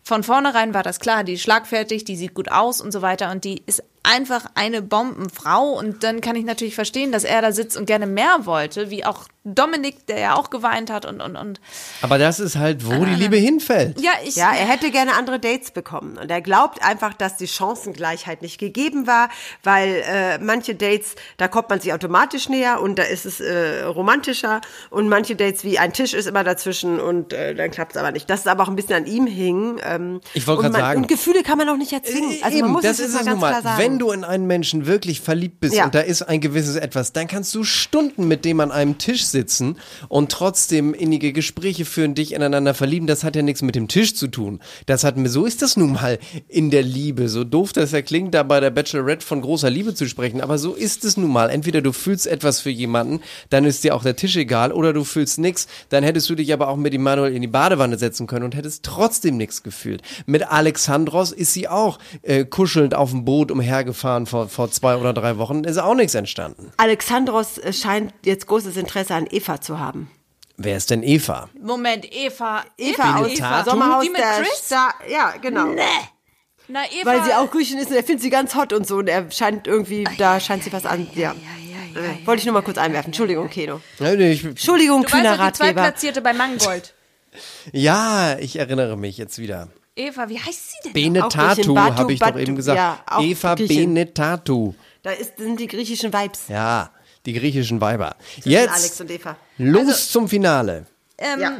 S3: Von vornherein war das klar, die ist schlagfertig, die sieht gut aus und so weiter und die ist einfach eine Bombenfrau und dann kann ich natürlich verstehen, dass er da sitzt und gerne mehr wollte, wie auch Dominik, der ja auch geweint hat und und und.
S5: Aber das ist halt, wo die Liebe hinfällt.
S3: Ja, ich
S6: Ja, er hätte gerne andere Dates bekommen. Und er glaubt einfach, dass die Chancengleichheit nicht gegeben war, weil äh, manche Dates, da kommt man sich automatisch näher und da ist es äh, romantischer. Und manche Dates, wie ein Tisch ist immer dazwischen und äh, dann klappt es aber nicht. Das ist aber auch ein bisschen an ihm hing. Ähm,
S5: Ich wollte
S6: und
S5: gerade
S6: man-
S5: sagen-
S6: Und Gefühle kann man auch nicht erzwingen. Also man
S5: Eben,
S6: muss
S5: das
S6: es
S5: ist
S6: jetzt
S5: es
S6: mal
S5: nun
S6: ganz
S5: mal.
S6: klar sagen.
S5: Wenn du in einen Menschen wirklich verliebt bist
S6: Ja.
S5: und da ist ein gewisses Etwas, dann kannst du Stunden mit dem an einem Tisch sitzen und trotzdem innige Gespräche führen, dich ineinander verlieben. Das hat ja nichts mit dem Tisch zu tun. Das hat mir so ist das nun mal in der Liebe. So doof das ja klingt, da bei der Bachelorette von großer Liebe zu sprechen, aber so ist es nun mal. Entweder du fühlst etwas für jemanden, dann ist dir auch der Tisch egal, oder du fühlst nichts, dann hättest du dich aber auch mit Immanuel in die Badewanne setzen können und hättest trotzdem nichts gefühlt. Mit Alexandros ist sie auch äh, kuschelnd auf dem Boot umhergefahren vor, vor zwei oder drei Wochen, ist auch nichts entstanden.
S6: Alexandros äh, scheint jetzt großes Interesse an Eva zu haben.
S5: Wer ist denn Eva?
S3: Moment, Eva.
S6: Eva aus
S5: Benetatu?
S6: Sommerhaus
S3: Die mit
S6: der
S3: Chris?
S6: Sta ja, genau.
S3: Na, Eva.
S6: Weil sie auch Griechen ist und er findet sie ganz hot und so und er scheint irgendwie, da scheint sie was an. Ja. Äh, Wollte ich nur mal kurz einwerfen. Entschuldigung, Keno.
S5: Ja, nee, ich,
S6: Entschuldigung,
S3: Du weißt
S6: kühner
S3: die
S6: Ratgeber.
S3: Zweitplatzierte bei Mangold.
S5: ja, ich erinnere mich jetzt wieder.
S3: Eva, wie heißt sie denn?
S5: Benetatu, habe ich doch
S6: Batu,
S5: eben gesagt.
S6: ja,
S5: Eva. Benetatu.
S6: Da ist, sind die griechischen Vibes.
S5: Ja, die griechischen Weiber.
S6: zwischen
S5: Jetzt
S6: Alex und Eva.
S5: los zum Finale.
S3: Ähm,
S6: Ja.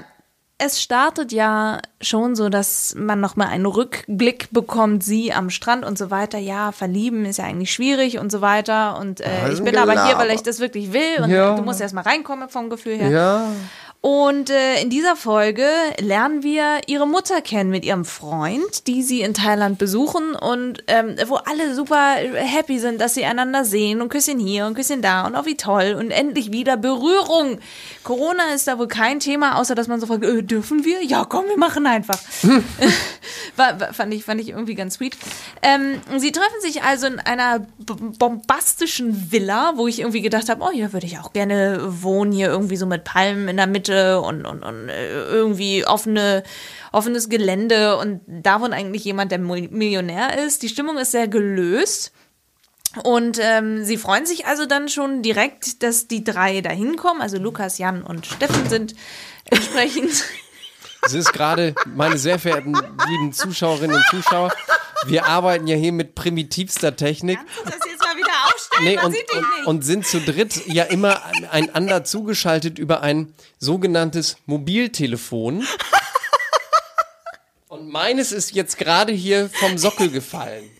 S3: Es startet ja schon so, dass man nochmal einen Rückblick bekommt, sie am Strand und so weiter. Ja, verlieben ist ja eigentlich schwierig und so weiter. Und äh, ich bin aber hier, weil ich das wirklich will. Und
S5: Ja.
S3: du musst erst mal reinkommen vom Gefühl her.
S5: Ja.
S3: Und äh, in dieser Folge lernen wir ihre Mutter kennen mit ihrem Freund, die sie in Thailand besuchen und ähm, wo alle super happy sind, dass sie einander sehen und Küsschen hier und Küsschen da und auch wie toll und endlich wieder Berührung. Corona ist da wohl kein Thema, außer dass man so fragt, äh, dürfen wir? Ja, komm, wir machen einfach. war, war, fand, ich, fand ich irgendwie ganz sweet. Ähm, sie treffen sich also in einer bombastischen Villa, wo ich irgendwie gedacht habe, oh, hier würde ich auch gerne wohnen, hier irgendwie so mit Palmen in der Mitte und, und, und äh, irgendwie offene, offenes Gelände und da wohnt eigentlich jemand, der Mil- Millionär ist. Die Stimmung ist sehr gelöst. Und ähm, sie freuen sich also dann schon direkt, dass die drei da hinkommen. Also Lukas, Jan und Steffen sind entsprechend.
S5: Es ist gerade, meine sehr verehrten lieben Zuschauerinnen und Zuschauer, wir arbeiten ja hier mit primitivster Technik.
S3: das jetzt mal wieder aufstellen,
S5: Nee, und, und, und sind zu dritt ja immer einander zugeschaltet über ein sogenanntes Mobiltelefon. Und meines ist jetzt gerade hier vom Sockel gefallen.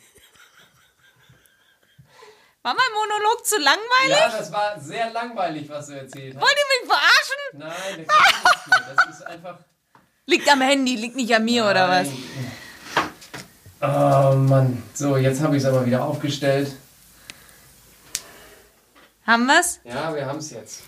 S3: War mein Monolog zu langweilig?
S5: das war sehr langweilig, was du erzählt hast.
S3: Wollt ihr mich verarschen?
S5: Nein, da kann nichts mehr. Das ist einfach.
S3: Liegt am Handy, liegt nicht an mir oder was?
S5: Oh Mann. So, jetzt habe ich es aber wieder aufgestellt.
S3: Haben wir's?
S5: Ja, wir haben es jetzt.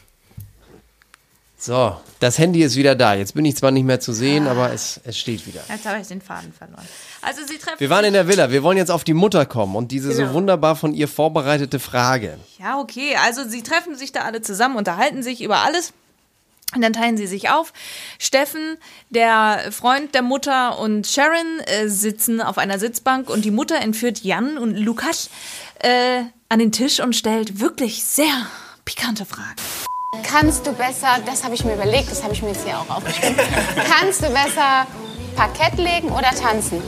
S5: So, das Handy ist wieder da. Jetzt bin ich zwar nicht mehr zu sehen, aber es, es steht wieder.
S3: Jetzt habe ich den Faden verloren. Also sie treffen
S5: Wir waren in
S3: sich-
S5: der Villa. Wir wollen jetzt auf die Mutter kommen und diese
S3: Genau.
S5: so wunderbar von ihr vorbereitete Frage.
S3: Ja, okay. Also sie treffen sich da alle zusammen, unterhalten sich über alles. Und dann teilen sie sich auf. Steffen, der Freund der Mutter und Sharon äh, sitzen auf einer Sitzbank und die Mutter entführt Jan und Lukas äh, an den Tisch und stellt wirklich sehr pikante Fragen.
S9: Kannst du besser, das habe ich mir überlegt, das habe ich mir jetzt hier auch aufgeschrieben. Kannst du besser Parkett legen oder tanzen?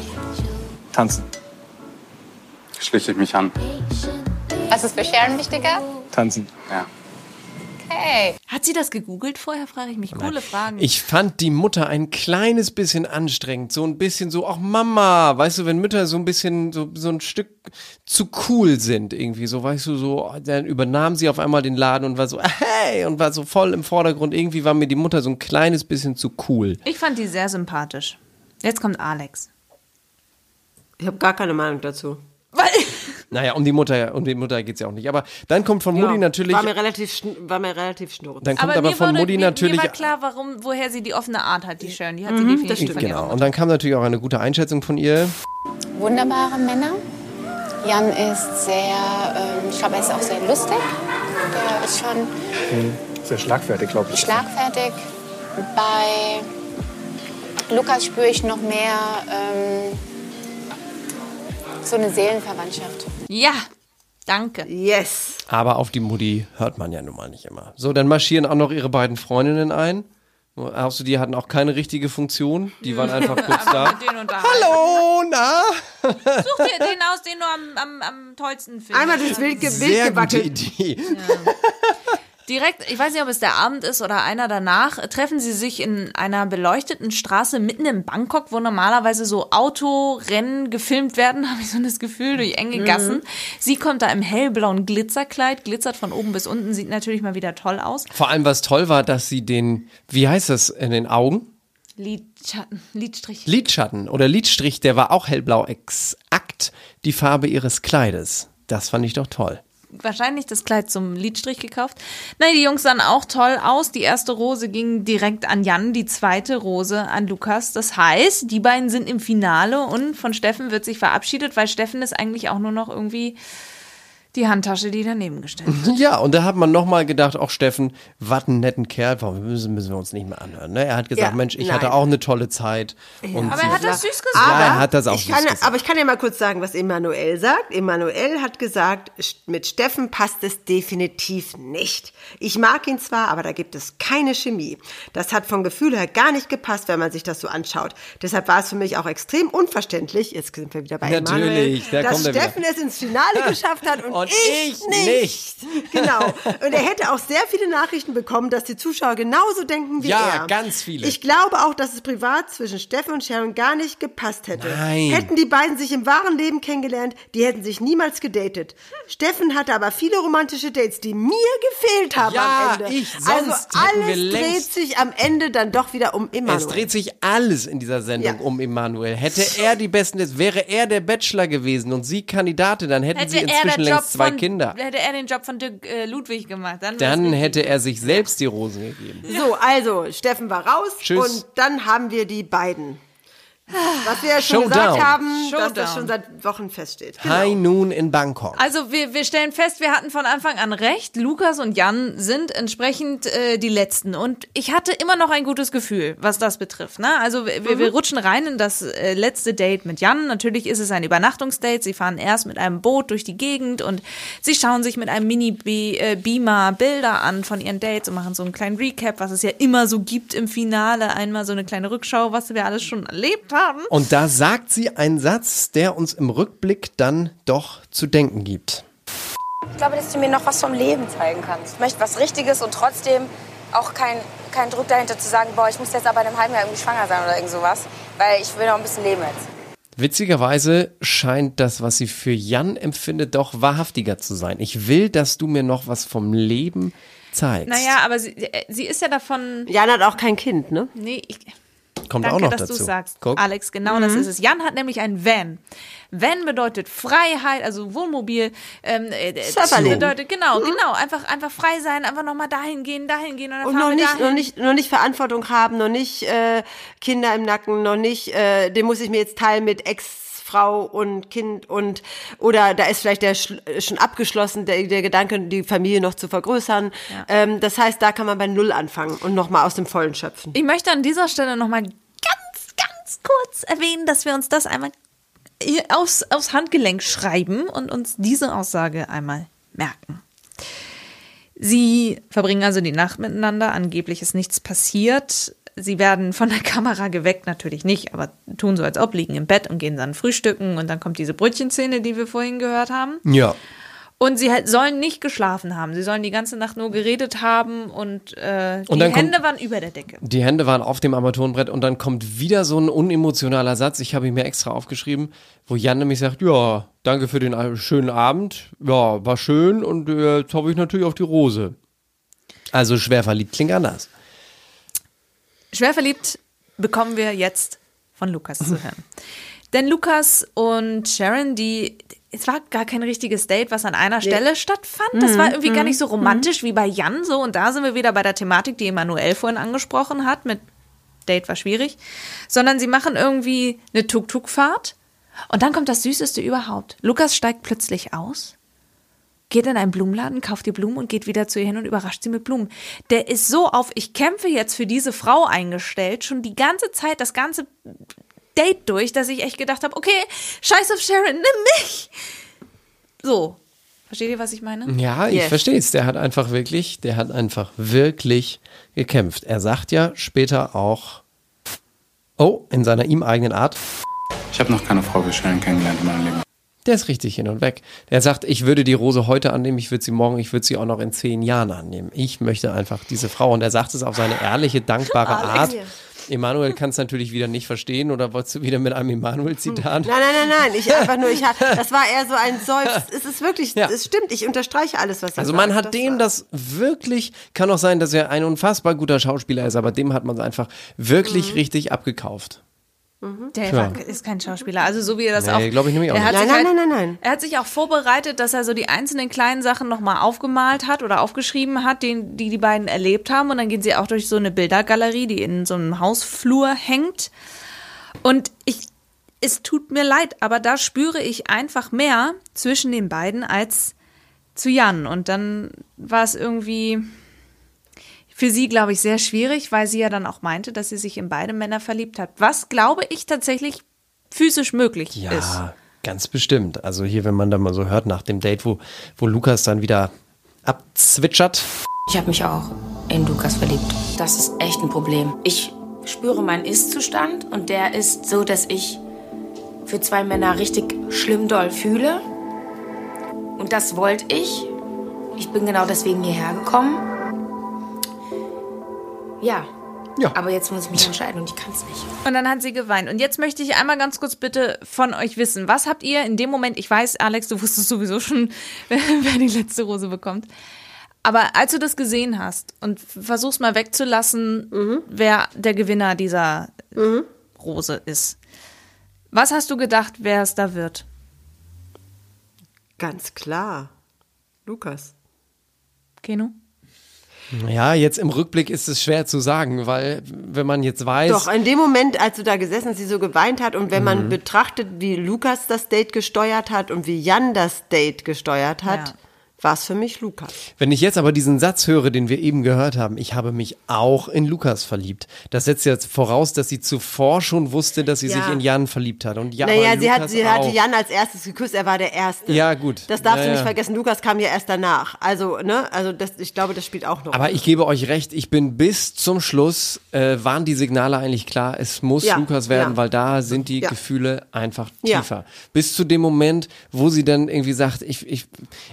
S8: Tanzen. Schließe ich mich an.
S9: Was ist für Sharon wichtiger?
S8: Tanzen. Ja.
S3: Hat sie das gegoogelt vorher, frage ich mich. Coole Fragen.
S5: Ich fand die Mutter ein kleines bisschen anstrengend. So ein bisschen so, auch Mama. Weißt du, wenn Mütter so ein bisschen, so, so ein Stück zu cool sind irgendwie. So, weißt du, so, dann übernahm sie auf einmal den Laden und war so, hey, und war so voll im Vordergrund. Irgendwie war mir die Mutter so ein kleines bisschen zu cool.
S3: Ich fand die sehr sympathisch. Jetzt kommt Alex.
S6: Ich habe gar keine Meinung dazu.
S5: Naja, um die Mutter, um die Mutter geht's ja auch nicht. Aber dann kommt von Mutti natürlich.
S6: War mir relativ, war mir relativ schnurz.
S5: Dann kommt aber,
S3: mir
S5: von
S3: wurde,
S5: Mutti
S3: mir,
S5: natürlich.
S3: Mir war klar, warum, woher sie die offene Art hat, die Sharon. Die hat sie
S6: Mhm,
S3: definitiv
S6: das stimmt.
S5: Genau. Und dann kam natürlich auch eine gute Einschätzung von ihr.
S9: Wunderbare Männer. Jan ist sehr, ähm, ich glaube, er ist auch sehr lustig. Der ist schon
S12: Sehr schlagfertig, glaube ich.
S9: schlagfertig. Bei Lukas spüre ich noch mehr ähm, so eine Seelenverwandtschaft.
S3: Ja, danke.
S6: Yes.
S5: Aber auf die Mutti hört man ja nun mal nicht immer. So, dann marschieren auch noch ihre beiden Freundinnen ein. Hast du, die hatten auch keine richtige Funktion. Die waren einfach kurz da. Hallo, na?
S3: Such dir den aus, den du am, am, am tollsten findest.
S6: Einmal durchs Wild, Wild
S5: Sehr gute. Idee.
S3: Direkt, ich weiß nicht, ob es der Abend ist oder einer danach, treffen sie sich in einer beleuchteten Straße mitten in Bangkok, wo normalerweise so Autorennen gefilmt werden, habe ich so das Gefühl, durch enge Gassen. Sie kommt da im hellblauen Glitzerkleid, glitzert von oben bis unten, sieht natürlich mal wieder toll aus.
S5: Vor allem, was toll war, dass sie den, wie heißt das, in den Augen?
S3: Lidschatten, Lidstrich.
S5: Lidschatten oder Lidstrich, der war auch hellblau, exakt die Farbe ihres Kleides. Das fand ich doch toll.
S3: Wahrscheinlich das Kleid zum Lidstrich gekauft. Nein, die Jungs sahen auch toll aus. Die erste Rose ging direkt an Jan, die zweite Rose an Lukas. Das heißt, die beiden sind im Finale und von Steffen wird sich verabschiedet, weil Steffen ist eigentlich auch nur noch irgendwie die Handtasche, die daneben gestellt ist.
S5: Ja, und da hat man nochmal gedacht, auch Steffen, was ein netten Kerl, Boah, müssen, müssen wir uns nicht mehr anhören. Ne? Er hat gesagt,
S6: Ja,
S5: Mensch, ich
S6: nein.
S5: hatte auch eine tolle Zeit. Und
S3: Aber er hat das süß gesagt.
S5: ja, er hat das auch süß
S6: kann,
S5: gesagt.
S6: Aber ich kann ja mal kurz sagen, was Emanuel sagt. Emanuel hat gesagt, mit Steffen passt es definitiv nicht. Ich mag ihn zwar, aber da gibt es keine Chemie. Das hat vom Gefühl her gar nicht gepasst, wenn man sich das so anschaut. Deshalb war es für mich auch extrem unverständlich, jetzt sind wir wieder bei
S5: Natürlich, da
S6: Emanuel, dass
S5: kommt er wieder.
S6: Steffen es ins Finale geschafft hat und,
S5: Und
S6: ich,
S5: ich
S6: nicht.
S5: nicht.
S6: Genau. Und er hätte auch sehr viele Nachrichten bekommen, dass die Zuschauer genauso denken wie
S5: Ja,
S6: er.
S5: ganz viele.
S6: Ich glaube auch, dass es privat zwischen Steffen und Sharon gar nicht gepasst hätte.
S5: Nein.
S6: Hätten die beiden sich im wahren Leben kennengelernt, die hätten sich niemals gedatet. Steffen hatte aber viele romantische Dates, die mir gefehlt haben
S5: Ja,
S6: am Ende.
S5: ich, sonst
S6: also alles dreht sich am Ende dann doch wieder um Emanuel.
S5: Es dreht sich alles in dieser Sendung
S6: Ja.
S5: um Emanuel. Hätte er die besten, jetzt wäre er der Bachelor gewesen und sie Kandidatin, dann hätten sie
S3: Hätte er,
S5: inzwischen längst zwei
S3: von,
S5: Kinder.
S3: hätte er den Job von Dirk äh, Ludwig gemacht, dann,
S5: Dann hätte er sich selbst die Rosen gegeben.
S6: So, also, Steffen war raus
S5: Tschüss.
S6: und dann haben wir die beiden. Was wir ja schon
S5: Showdown.
S6: gesagt haben, dass
S3: Showdown.
S6: das schon seit Wochen feststeht. Genau.
S5: High Noon in Bangkok.
S3: Also wir, wir stellen fest, wir hatten von Anfang an recht. Lukas und Jan sind entsprechend äh, die Letzten. Und ich hatte immer noch ein gutes Gefühl, was das betrifft. Ne? Also wir, wir, wir rutschen rein in das äh, letzte Date mit Jan. Natürlich ist es ein Übernachtungsdate. Sie fahren erst mit einem Boot durch die Gegend und sie schauen sich mit einem Mini-Beamer Bilder an von ihren Dates und machen so einen kleinen Recap, was es ja immer so gibt im Finale. Einmal so eine kleine Rückschau, was wir alles schon erlebt haben.
S5: Und da sagt sie einen Satz, der uns im Rückblick dann doch zu denken gibt.
S7: Ich glaube, dass du mir noch was vom Leben zeigen kannst. Ich möchte was Richtiges und trotzdem auch kein, kein Druck dahinter zu sagen, boah, ich muss jetzt aber in einem halben Jahr irgendwie schwanger sein oder irgend sowas. Weil ich will noch ein bisschen leben jetzt.
S5: Witzigerweise scheint das, was sie für Jan empfindet, doch wahrhaftiger zu sein. Ich will, dass du mir noch was vom Leben zeigst.
S3: Naja, aber sie, äh, sie ist ja davon.
S6: Jan hat auch kein Kind, ne?
S3: Nee, ich,
S5: Kommt
S3: Danke,
S5: auch noch
S3: dass
S5: dazu.
S3: du sagst,
S5: Guck.
S3: Alex. Genau das ist es. Jan hat nämlich ein Van. Van bedeutet Freiheit, also Wohnmobil. Ähm, äh, äh, bedeutet genau, genau, einfach einfach frei sein, einfach noch mal dahin gehen, dahin gehen und dann
S6: Und
S3: fahren
S6: noch
S3: wir
S6: nicht,
S3: dahin.
S6: noch nicht, noch nicht Verantwortung haben, noch nicht äh, Kinder im Nacken, noch nicht, äh, den muss ich mir jetzt teilen mit Ex-Frau und Kind und oder da ist vielleicht der äh, schon abgeschlossen, der, der Gedanke, die Familie noch zu vergrößern. Ähm, das heißt, da kann man bei Null anfangen und nochmal aus dem Vollen schöpfen.
S3: Ich möchte an dieser Stelle noch mal ganz, ganz kurz erwähnen, dass wir uns das einmal aufs, aufs Handgelenk schreiben und uns diese Aussage einmal merken. Sie verbringen also die Nacht miteinander, angeblich ist nichts passiert. Sie werden von der Kamera geweckt, natürlich nicht, aber tun so, als ob, liegen im Bett und gehen dann frühstücken und dann kommt diese Brötchenszene, die wir vorhin gehört haben.
S5: Ja.
S3: Und sie sollen nicht geschlafen haben. Sie sollen die ganze Nacht nur geredet haben und, äh,
S5: Und
S3: die
S5: dann kommt-
S3: Hände waren über der Decke.
S5: Die Hände waren auf dem Armaturenbrett und dann kommt wieder so ein unemotionaler Satz, ich habe ihn mir extra aufgeschrieben, wo Jan nämlich sagt, ja, danke für den schönen Abend, ja, war schön und äh, jetzt hoffe ich natürlich auf die Rose. Also schwer verliebt klingt anders.
S3: Schwer verliebt bekommen wir jetzt von Lukas zu hören. Denn Lukas und Sharon, die, es war gar kein richtiges Date, was an einer Stelle stattfand. Das war irgendwie gar nicht so romantisch wie bei Jan so. Und da sind wir wieder bei der Thematik, die Emanuel vorhin angesprochen hat, mit Date war schwierig. Sondern sie machen irgendwie eine Tuk-Tuk-Fahrt. Und dann kommt das Süßeste überhaupt. Lukas steigt plötzlich aus geht in einen Blumenladen, kauft die Blumen und geht wieder zu ihr hin und überrascht sie mit Blumen. Der ist so auf, ich kämpfe jetzt für diese Frau eingestellt, schon die ganze Zeit, das ganze Date durch, dass ich echt gedacht habe, okay, scheiß auf Sharon, nimm mich. So. Versteht ihr, was ich meine?
S5: Ja, ich
S6: Yes.
S5: verstehe es. Der hat einfach wirklich, der hat einfach wirklich gekämpft. Er sagt ja später auch, oh, in seiner ihm eigenen Art,
S8: Ich habe noch keine Frau wie Sharon kennengelernt in meinem Leben.
S5: Der ist richtig hin und weg. Der sagt, ich würde die Rose heute annehmen, ich würde sie morgen, ich würde sie auch noch in zehn Jahren annehmen. Ich möchte einfach diese Frau. Und er sagt es auf seine ehrliche, dankbare Art. Emanuel kann es natürlich wieder nicht verstehen oder wolltest du wieder mit einem Emanuel-Zitat?
S6: Nein, nein, nein, nein. Ich einfach nur, ich hab, das war eher so ein Seufz. Es ist wirklich,
S5: Ja.
S6: es stimmt. Ich unterstreiche alles, was ihr
S5: Also man
S6: sagt.
S5: hat dem das wirklich, kann auch sein, dass er ein unfassbar guter Schauspieler ist, aber dem hat man es einfach wirklich
S6: Mhm.
S5: richtig abgekauft.
S3: Der
S5: Tja.
S3: ist kein Schauspieler. Also so wie er das
S5: Nee,
S3: auch.
S5: glaub ich nämlich auch
S3: er hat
S5: nicht.
S3: sich
S6: Nein,
S3: halt,
S6: nein, nein, nein.
S3: Er hat sich auch vorbereitet, dass er so die einzelnen kleinen Sachen nochmal aufgemalt hat oder aufgeschrieben hat, die, die die beiden erlebt haben. Und dann gehen sie auch durch so eine Bildergalerie, die in so einem Hausflur hängt. Und ich, es tut mir leid, aber da spüre ich einfach mehr zwischen den beiden als zu Jan. Und dann war es irgendwie für sie, glaube ich, sehr schwierig, weil sie ja dann auch meinte, dass sie sich in beide Männer verliebt hat. Was, glaube ich, tatsächlich physisch möglich
S5: Ja,
S3: ist.
S5: ganz bestimmt. Also hier, wenn man da mal so hört nach dem Date, wo, wo Lukas dann wieder abzwitschert.
S9: Ich habe mich auch in Lukas verliebt. Das ist echt ein Problem. Ich spüre meinen Ist-Zustand und der ist so, dass ich für zwei Männer richtig schlimm doll fühle. Und das wollte ich. Ich bin genau deswegen hierher gekommen. Ja.
S5: Ja.
S9: Aber jetzt muss ich mich entscheiden und ich kann es nicht.
S3: Und dann hat sie geweint. Und jetzt möchte ich einmal ganz kurz bitte von euch wissen, was habt ihr in dem Moment, ich weiß, Alex, du wusstest sowieso schon, wer, wer die letzte Rose bekommt. Aber als du das gesehen hast und versuchst mal wegzulassen, wer der Gewinner dieser Rose ist, was hast du gedacht, wer es da wird?
S6: Ganz klar. Lukas.
S3: Keno?
S5: Ja, jetzt im Rückblick ist es schwer zu sagen, weil wenn man jetzt weiß.
S6: Doch, in dem Moment, als du da gesessen hast, sie so geweint hat und wenn
S5: Mhm.
S6: man betrachtet, wie Lukas das Date gesteuert hat und wie Jan das Date gesteuert hat,
S3: Ja.
S6: War es für mich Lukas.
S5: Wenn ich jetzt aber diesen Satz höre, den wir eben gehört haben, ich habe mich auch in Lukas verliebt. Das setzt jetzt voraus, dass sie zuvor schon wusste, dass sie
S6: Ja.
S5: sich in Jan verliebt hat. Und ja,
S6: naja, sie, hat, sie hatte. Jan als erstes geküsst, er war der Erste.
S5: Ja, gut.
S6: Das darfst
S5: Ja,
S6: du nicht vergessen, Lukas kam ja erst danach. Also, ne, also das, ich glaube, das spielt auch noch.
S5: Aber ich gebe euch recht, ich bin bis zum Schluss, äh, waren die Signale eigentlich klar, es muss
S6: Ja,
S5: Lukas werden,
S6: ja.
S5: weil da sind die. Gefühle einfach tiefer. Bis zu dem Moment, wo sie dann irgendwie sagt, ich, ich,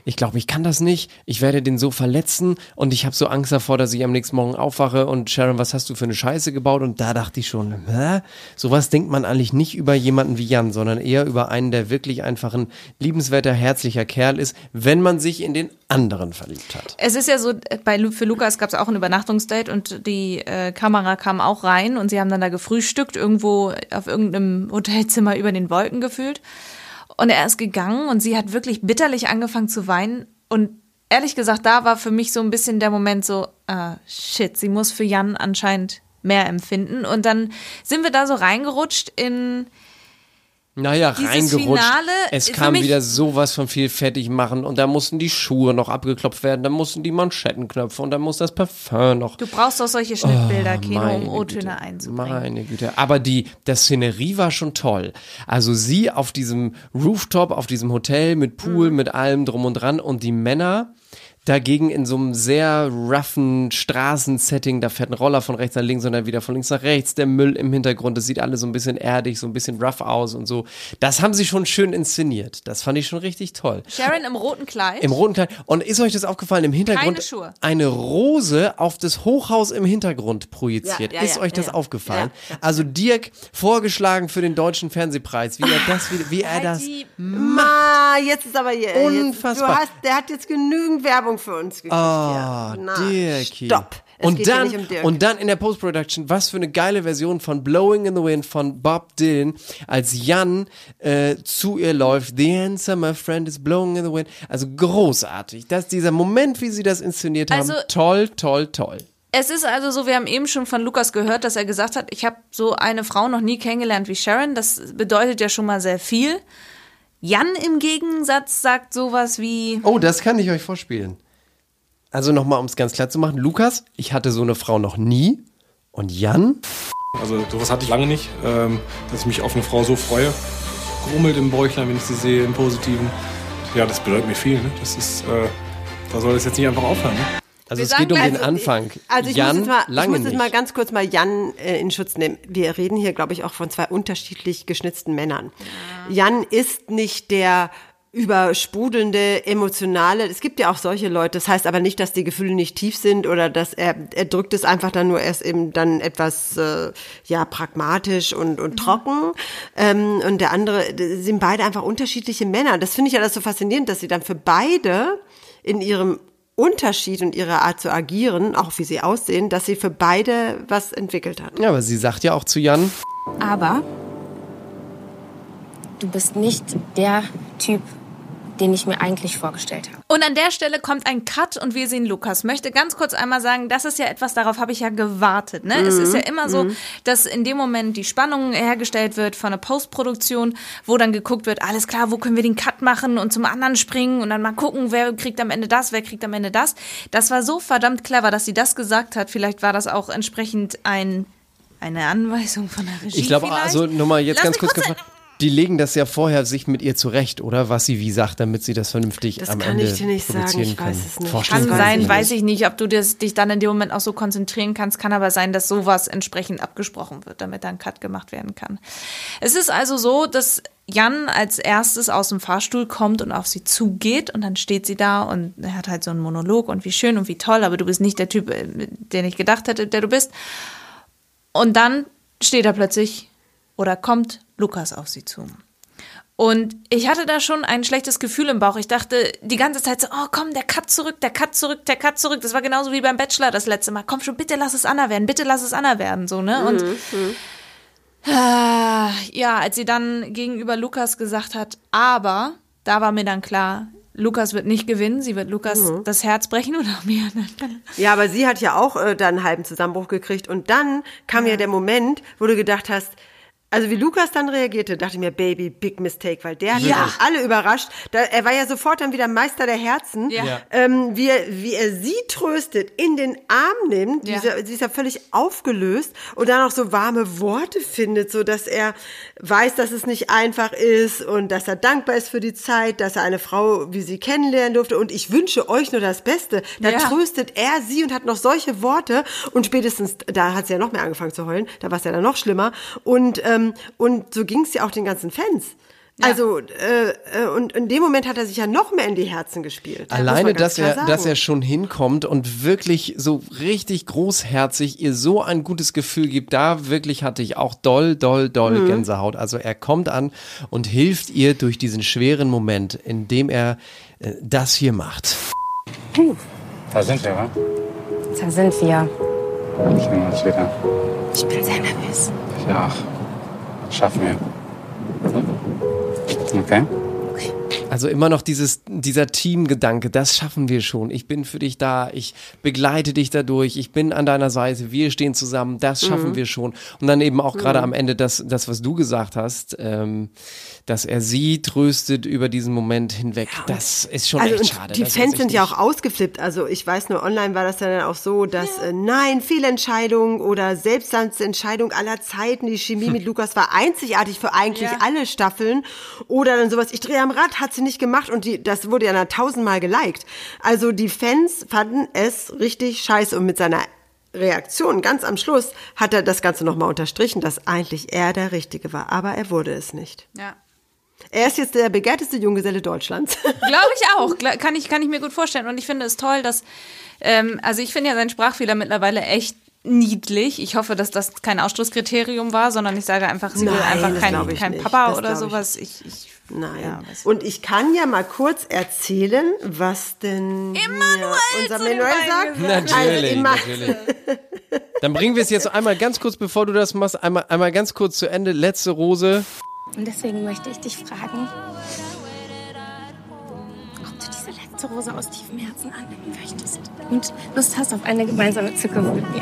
S5: ich glaube, ich kann das nicht, ich werde den so verletzen und ich habe so Angst davor, dass ich am nächsten Morgen aufwache und Sharon, was hast du für eine Scheiße gebaut? Und da dachte ich schon, hä? Sowas denkt man eigentlich nicht über jemanden wie Jan, sondern eher über einen, der wirklich einfach ein liebenswerter, herzlicher Kerl ist, wenn man sich in den anderen verliebt hat.
S3: Es ist ja so, bei, für Lukas gab es auch ein Übernachtungsdate und die äh, Kamera kam auch rein und sie haben dann da gefrühstückt, irgendwo auf irgendeinem Hotelzimmer über den Wolken gefühlt. Und er ist gegangen und sie hat wirklich bitterlich angefangen zu weinen. Und ehrlich gesagt, da war für mich so ein bisschen der Moment so, ah, shit, sie muss für Jan anscheinend mehr empfinden. Und dann sind wir da so reingerutscht in
S5: Naja,
S3: Dieses
S5: reingerutscht.
S3: Finale
S5: es kam wieder sowas von viel fertig machen und da mussten die Schuhe noch abgeklopft werden, dann mussten die Manschettenknöpfe und dann muss das Parfum noch.
S3: Du brauchst auch solche Schnittbilder, Kino, um
S5: Oh,
S3: O-Töne einzubringen.
S5: Meine Güte. Aber die, das Szenerie war schon toll. Also sie auf diesem Rooftop, auf diesem Hotel mit Pool, mit allem drum und dran und die Männer dagegen in so einem sehr roughen Straßensetting, da fährt ein Roller von rechts nach links und dann wieder von links nach rechts, der Müll im Hintergrund, das sieht alles so ein bisschen erdig, so ein bisschen rough aus und so. Das haben sie schon schön inszeniert. Das fand ich schon richtig toll.
S3: Sharon im roten Kleid.
S5: Im roten Kleid. Und ist euch das aufgefallen? Im Hintergrund
S3: Keine Schuhe.
S5: eine Rose auf das Hochhaus im Hintergrund projiziert.
S6: Ja, ja,
S5: ist
S6: ja,
S5: euch das aufgefallen? Also Dirk vorgeschlagen für den deutschen Fernsehpreis, wie er das, wie, wie er das
S3: die-
S6: Ma, jetzt ist aber hier.
S5: Unfassbar.
S6: Jetzt, du hast, der hat jetzt genügend Werbung für uns gekriegt.
S5: Oh,
S6: ja. Na,
S5: Dirki.
S6: Stopp. Es
S5: Und dann,
S6: nicht um Dirk.
S5: und dann in der Post-Production, was für eine geile Version von Blowing in the Wind von Bob Dylan, als Jan äh, zu ihr läuft. The answer, my friend, is blowing in the wind. Also großartig. Das, dieser Moment, wie sie das inszeniert haben,
S3: Also-
S5: toll, toll, toll.
S3: Es ist also so, wir haben eben schon von Lukas gehört, dass er gesagt hat, ich habe so eine Frau noch nie kennengelernt wie Sharon. Das bedeutet ja schon mal sehr viel. Jan im Gegensatz sagt sowas wie,
S5: Oh, das kann ich euch vorspielen. Also nochmal, um es ganz klar zu machen. Lukas, ich hatte so eine Frau noch nie. Und Jan?
S12: Also sowas hatte ich lange nicht, ähm, dass ich mich auf eine Frau so freue. Grummelt im Bäuchlein, wenn ich sie sehe, im Positiven. Ja, das bedeutet mir viel. Ne? Das ist, äh, da soll es jetzt nicht einfach aufhören. Ne?
S5: Also
S6: Wir
S5: es geht um
S6: sagen
S5: den Anfang.
S6: Also ich
S5: Jan,
S6: muss jetzt mal, ich
S5: lange
S6: muss jetzt
S5: nicht.
S6: mal ganz kurz mal Jan äh, in Schutz nehmen. Wir reden hier, glaube ich, auch von zwei unterschiedlich geschnitzten Männern. Jan ist nicht der übersprudelnde, emotionale. Es gibt ja auch solche Leute. Das heißt aber nicht, dass die Gefühle nicht tief sind oder dass er, er drückt es einfach dann nur erst eben dann etwas, äh, ja, pragmatisch und, und trocken. Ähm, und der andere, sind beide einfach unterschiedliche Männer. Das finde ich ja das so faszinierend, dass sie dann für beide in ihrem Unterschied und ihrer Art zu agieren, auch wie sie aussehen, dass sie für beide was entwickelt hat.
S5: Ja, aber sie sagt ja auch zu Jan,
S9: Aber du bist nicht der Typ, den ich mir eigentlich vorgestellt habe.
S3: Und an der Stelle kommt ein Cut und wir sehen Lukas. Möchte ganz kurz einmal sagen, das ist ja etwas, darauf habe ich ja gewartet. Ne? Es ist ja immer so, dass in dem Moment die Spannung hergestellt wird von einer Postproduktion, wo dann geguckt wird, alles klar, wo können wir den Cut machen und zum anderen springen und dann mal gucken, wer kriegt am Ende das, wer kriegt am Ende das. Das war so verdammt clever, dass sie das gesagt hat. Vielleicht war das auch entsprechend ein, eine Anweisung von der Regie.
S5: ich glaube, also nochmal jetzt
S3: Lass
S5: ganz kurz
S3: kurz
S5: gefragt. Die legen das ja vorher sich mit ihr zurecht, oder? Was sie wie sagt, damit sie das vernünftig
S6: Das
S5: am
S6: kann
S5: Ende
S6: ich dir nicht sagen,
S5: produzieren
S6: ich
S5: können.
S6: weiß es nicht.
S5: Vorstellen
S3: Kann sein, weiß ich nicht, ob du das, dich dann in dem Moment auch so konzentrieren kannst. Kann aber sein, dass sowas entsprechend abgesprochen wird, damit dann Cut gemacht werden kann. Es ist also so, dass Jan als erstes aus dem Fahrstuhl kommt und auf sie zugeht und dann steht sie da und er hat halt so einen Monolog und wie schön und wie toll, aber du bist nicht der Typ, äh, den ich gedacht hätte, der du bist. Und dann steht er plötzlich oder kommt Lukas auf sie zu. Und ich hatte da schon ein schlechtes Gefühl im Bauch. Ich dachte die ganze Zeit so, oh komm, der Cut zurück, der Cut zurück, der Cut zurück. Das war genauso wie beim Bachelor das letzte Mal. Komm schon, bitte lass es Anna werden, bitte lass es Anna werden, so, ne? Und Ah, ja, als sie dann gegenüber Lukas gesagt hat, aber, da war mir dann klar, Lukas wird nicht gewinnen, sie wird Lukas das Herz brechen oder mir.
S6: Ja, aber sie hat ja auch äh, dann einen halben Zusammenbruch gekriegt. Und dann kam ja. der Moment, wo du gedacht hast, also wie Lukas dann reagierte, dachte ich mir, Baby, big mistake, weil der hat
S3: Ja.
S6: alle überrascht. Da, er war ja sofort dann wieder Meister der Herzen.
S3: Ja.
S6: Ähm, wie, er, wie er sie tröstet, in den Arm nimmt,
S3: Ja.
S6: Dieser, ist ja völlig aufgelöst und dann auch so warme Worte findet, so dass er weiß, dass es nicht einfach ist und dass er dankbar ist für die Zeit, dass er eine Frau wie sie kennenlernen durfte und ich wünsche euch nur das Beste. Da
S3: Ja.
S6: tröstet er sie und hat noch solche Worte und spätestens, da hat sie ja noch mehr angefangen zu heulen, da war es ja dann noch schlimmer und, ähm, und so ging es ja auch den ganzen Fans. Also, äh, äh, und in dem Moment hat er sich ja noch mehr in die Herzen gespielt.
S5: Alleine, dass er,
S6: sagen.
S5: dass er schon hinkommt und wirklich so richtig großherzig ihr so ein gutes Gefühl gibt, da wirklich hatte ich auch doll, doll, doll
S6: Mhm.
S5: Gänsehaut. Also er kommt an und hilft ihr durch diesen schweren Moment, indem er äh, das hier macht.
S8: Da sind wir, wa?
S9: Da sind wir.
S8: Ich nehme uns wieder.
S9: Ich bin sehr nervös.
S8: Ja, schaffen wir. Okay.
S5: Also immer noch dieses, dieser Teamgedanke, das schaffen wir schon. Ich bin für dich da, ich begleite dich dadurch, ich bin an deiner Seite, wir stehen zusammen, das schaffen
S6: Mhm.
S5: wir schon. Und dann eben auch gerade
S6: Mhm.
S5: am Ende das, das, was du gesagt hast, ähm, dass er sie tröstet über diesen Moment hinweg. das ist schon
S6: also
S5: echt schade.
S6: Die Fans sind ja auch ausgeflippt. Also ich weiß nur, online war das dann auch so, dass äh, nein, Fehlentscheidung oder Selbstentscheidung aller Zeiten. Die Chemie mit Lukas war einzigartig für eigentlich
S3: Ja.
S6: alle Staffeln. Oder dann sowas, ich drehe am Rad, hat sie nicht gemacht und die, das wurde ja tausendmal geliked. Also die Fans fanden es richtig scheiße und mit seiner Reaktion ganz am Schluss hat er das Ganze nochmal unterstrichen, dass eigentlich er der Richtige war. Aber er wurde es nicht.
S3: Ja.
S6: Er ist jetzt der begehrteste Junggeselle Deutschlands.
S3: Glaube ich auch. Kann ich, kann ich mir gut vorstellen. Und ich finde es toll, dass, ähm, also ich finde ja seinen Sprachfehler mittlerweile echt niedlich. Ich hoffe, dass das kein Ausschlusskriterium war, sondern ich sage einfach, sie will
S6: Nein,
S3: einfach
S6: das
S3: kein, kein. Papa
S6: Das
S3: oder sowas. Ich, ich
S6: Nein. Und ich kann ja mal kurz erzählen, was denn Emanuel unser Manuel sagt.
S5: Natürlich,
S6: Also,
S5: natürlich. Dann bringen wir es jetzt einmal ganz kurz, bevor du das machst, einmal, einmal ganz kurz zu Ende. Letzte Rose.
S9: Und deswegen möchte ich dich fragen, ob du diese letzte Rose aus tiefem Herzen annehmen möchtest und Lust hast auf eine gemeinsame Zukunft mit mir.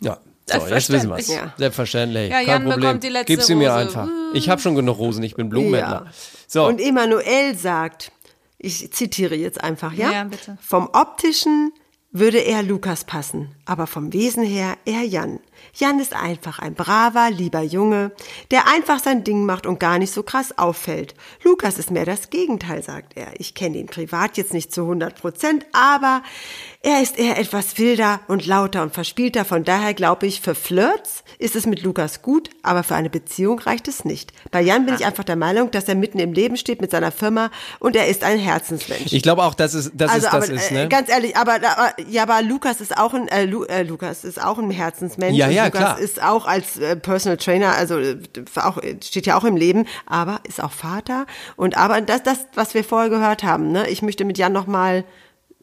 S5: Ja. So, jetzt wissen wir es.
S3: Selbstverständlich. Ja.
S5: Selbstverständlich.
S3: Ja,
S5: Kein
S3: Jan
S5: Problem.
S3: bekommt die letzte
S5: Gib sie mir
S3: Rose.
S5: einfach. Ich habe schon genug Rosen, ich bin Blumenhändler.
S6: Ja.
S5: So.
S6: Und Emanuel sagt, ich zitiere jetzt einfach, ja?
S3: Ja, bitte.
S6: Vom optischen würde er Lukas passen, aber vom Wesen her eher Jan. Jan ist einfach ein braver, lieber Junge, der einfach sein Ding macht und gar nicht so krass auffällt. Lukas ist mehr das Gegenteil, sagt er. Ich kenne ihn privat jetzt nicht zu 100 Prozent, aber er ist eher etwas wilder und lauter und verspielter. Von daher glaube ich, für Flirts ist es mit Lukas gut, aber für eine Beziehung reicht es nicht. Bei Jan bin ich einfach der Meinung, dass er mitten im Leben steht mit seiner Firma und er ist ein Herzensmensch.
S5: ich glaube auch, dass es, dass
S6: also,
S5: es das
S6: aber,
S5: ist,
S6: äh,
S5: ne?
S6: ganz ehrlich, aber, aber ja, aber Lukas ist auch ein äh, Lu, äh, Lukas ist auch ein Herzensmensch.
S5: Ja, ja,
S6: Lukas
S5: klar.
S6: ist auch als äh, Personal Trainer, also äh, auch steht ja auch im Leben, aber ist auch Vater und aber das, das, was wir vorher gehört haben, ne, ich möchte mit Jan noch mal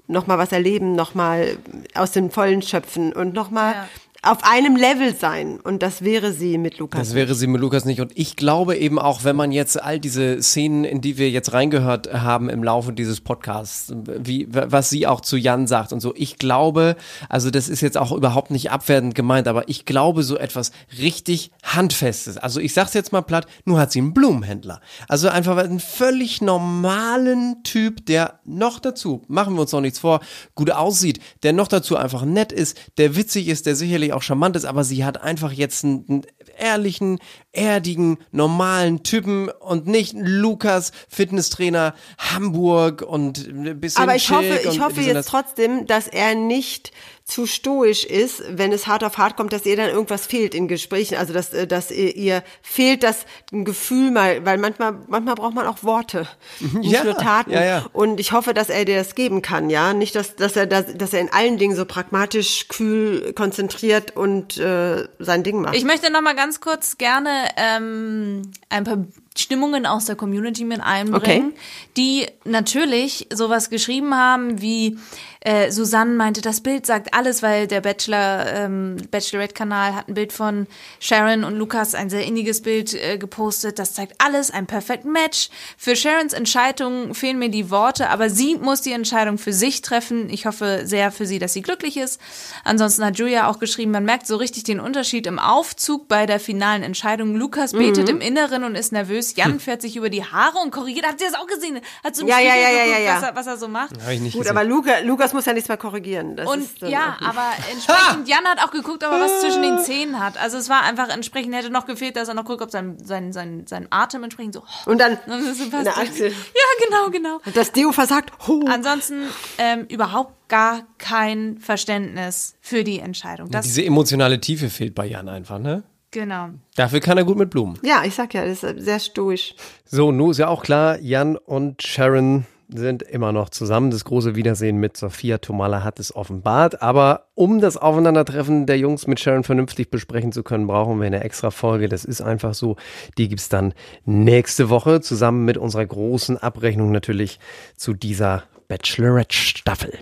S6: noch mal was erleben, noch mal aus dem Vollen schöpfen und noch mal auf einem Level sein und das wäre sie mit Lukas.
S5: Das wäre sie mit Lukas nicht. Und ich glaube eben auch, wenn man jetzt all diese Szenen, in die wir jetzt reingehört haben im Laufe dieses Podcasts, wie, was sie auch zu Jan sagt und so, ich glaube, also das ist jetzt auch überhaupt nicht abwertend gemeint, aber ich glaube so etwas richtig Handfestes. Also ich sag's jetzt mal platt, nur hat sie einen Blumenhändler. Also einfach einen völlig normalen Typ, der noch dazu, machen wir uns noch nichts vor, gut aussieht, der noch dazu einfach nett ist, der witzig ist, der sicherlich auch charmant ist, aber sie hat einfach jetzt einen, einen ehrlichen, erdigen, normalen Typen und nicht Lukas, Fitnesstrainer, Hamburg und ein bisschen
S6: Aber ich hoffe, ich hoffe jetzt
S5: das.
S6: trotzdem, dass er nicht zu stoisch ist, wenn es hart auf hart kommt, dass ihr dann irgendwas fehlt in Gesprächen, also dass, äh, dass ihr, ihr fehlt das ein Gefühl mal, weil manchmal, manchmal braucht man auch Worte, nicht
S5: Ja,
S6: nur Taten.
S5: ja, ja.
S6: Und ich hoffe, dass er dir das geben kann, ja, nicht, dass, dass er, dass, dass er in allen Dingen so pragmatisch, kühl, konzentriert und äh, sein Ding macht.
S3: Ich möchte noch mal ganz kurz gerne ähm, ein paar Stimmungen aus der Community mit einbringen, die natürlich sowas geschrieben haben wie äh, Susanne meinte, das Bild sagt alles, weil der Bachelor ähm, Bachelorette-Kanal hat ein Bild von Sharon und Lukas, ein sehr inniges Bild äh, gepostet. Das zeigt alles, ein Perfect Match. Für Sharons Entscheidung fehlen mir die Worte, aber sie muss die Entscheidung für sich treffen. Ich hoffe sehr für sie, dass sie glücklich ist. Ansonsten hat Julia auch geschrieben, man merkt so richtig den Unterschied im Aufzug bei der finalen Entscheidung. Lukas betet
S6: Mhm.
S3: im Inneren und ist nervös. Jan fährt sich über die Haare und korrigiert. Habt ihr das auch gesehen? Hat so im
S6: Ja, ja, ja, ja,
S3: geguckt,
S6: ja, ja.
S3: Was, er, was er so macht.
S5: Hab ich nicht
S6: Gut,
S5: gesehen.
S6: aber Luca, Lukas muss ja nichts mehr korrigieren. Das
S3: Und
S6: ist dann
S3: ja, aber entsprechend, Jan hat auch geguckt, ob er was zwischen den Zähnen hat. Also es war einfach entsprechend, hätte noch gefehlt, dass er noch guckt, ob sein, sein, sein, sein Atem entsprechend so.
S6: Und dann
S3: Das ist fast
S6: eine Achsel.
S3: Ja, genau, genau.
S6: Das Deo versagt. Ho.
S3: Ansonsten ähm, überhaupt gar kein Verständnis für die Entscheidung. Das,
S5: Diese emotionale Tiefe fehlt bei Jan einfach, ne?
S3: Genau.
S5: Dafür kann er gut mit Blumen.
S6: Ja, ich sag ja, das ist sehr stoisch.
S5: So, nun ist ja auch klar, Jan und Sharon sind immer noch zusammen. Das große Wiedersehen mit Sophia Tomala hat es offenbart. Aber um das Aufeinandertreffen der Jungs mit Sharon vernünftig besprechen zu können, brauchen wir eine extra Folge. Das ist einfach so. Die gibt's dann nächste Woche zusammen mit unserer großen Abrechnung natürlich zu dieser Bachelorette-Staffel.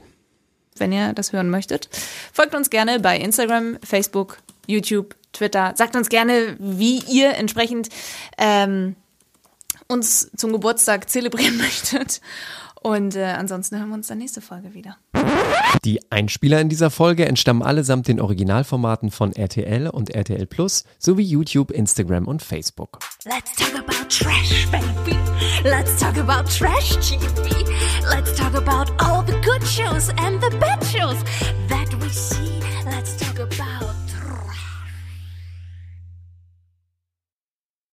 S3: Wenn ihr das hören möchtet, folgt uns gerne bei Instagram, Facebook, YouTube, Twitter. Sagt uns gerne, wie ihr entsprechend ähm, uns zum Geburtstag zelebrieren möchtet. Und äh, ansonsten hören wir uns dann nächste Folge wieder.
S5: Die Einspieler in dieser Folge entstammen allesamt den Originalformaten von RTL und RTL Plus sowie YouTube, Instagram und Facebook.
S2: Let's talk about trash, baby. Let's talk about trash TV. Let's talk about all the good shows and the bad shows that we see.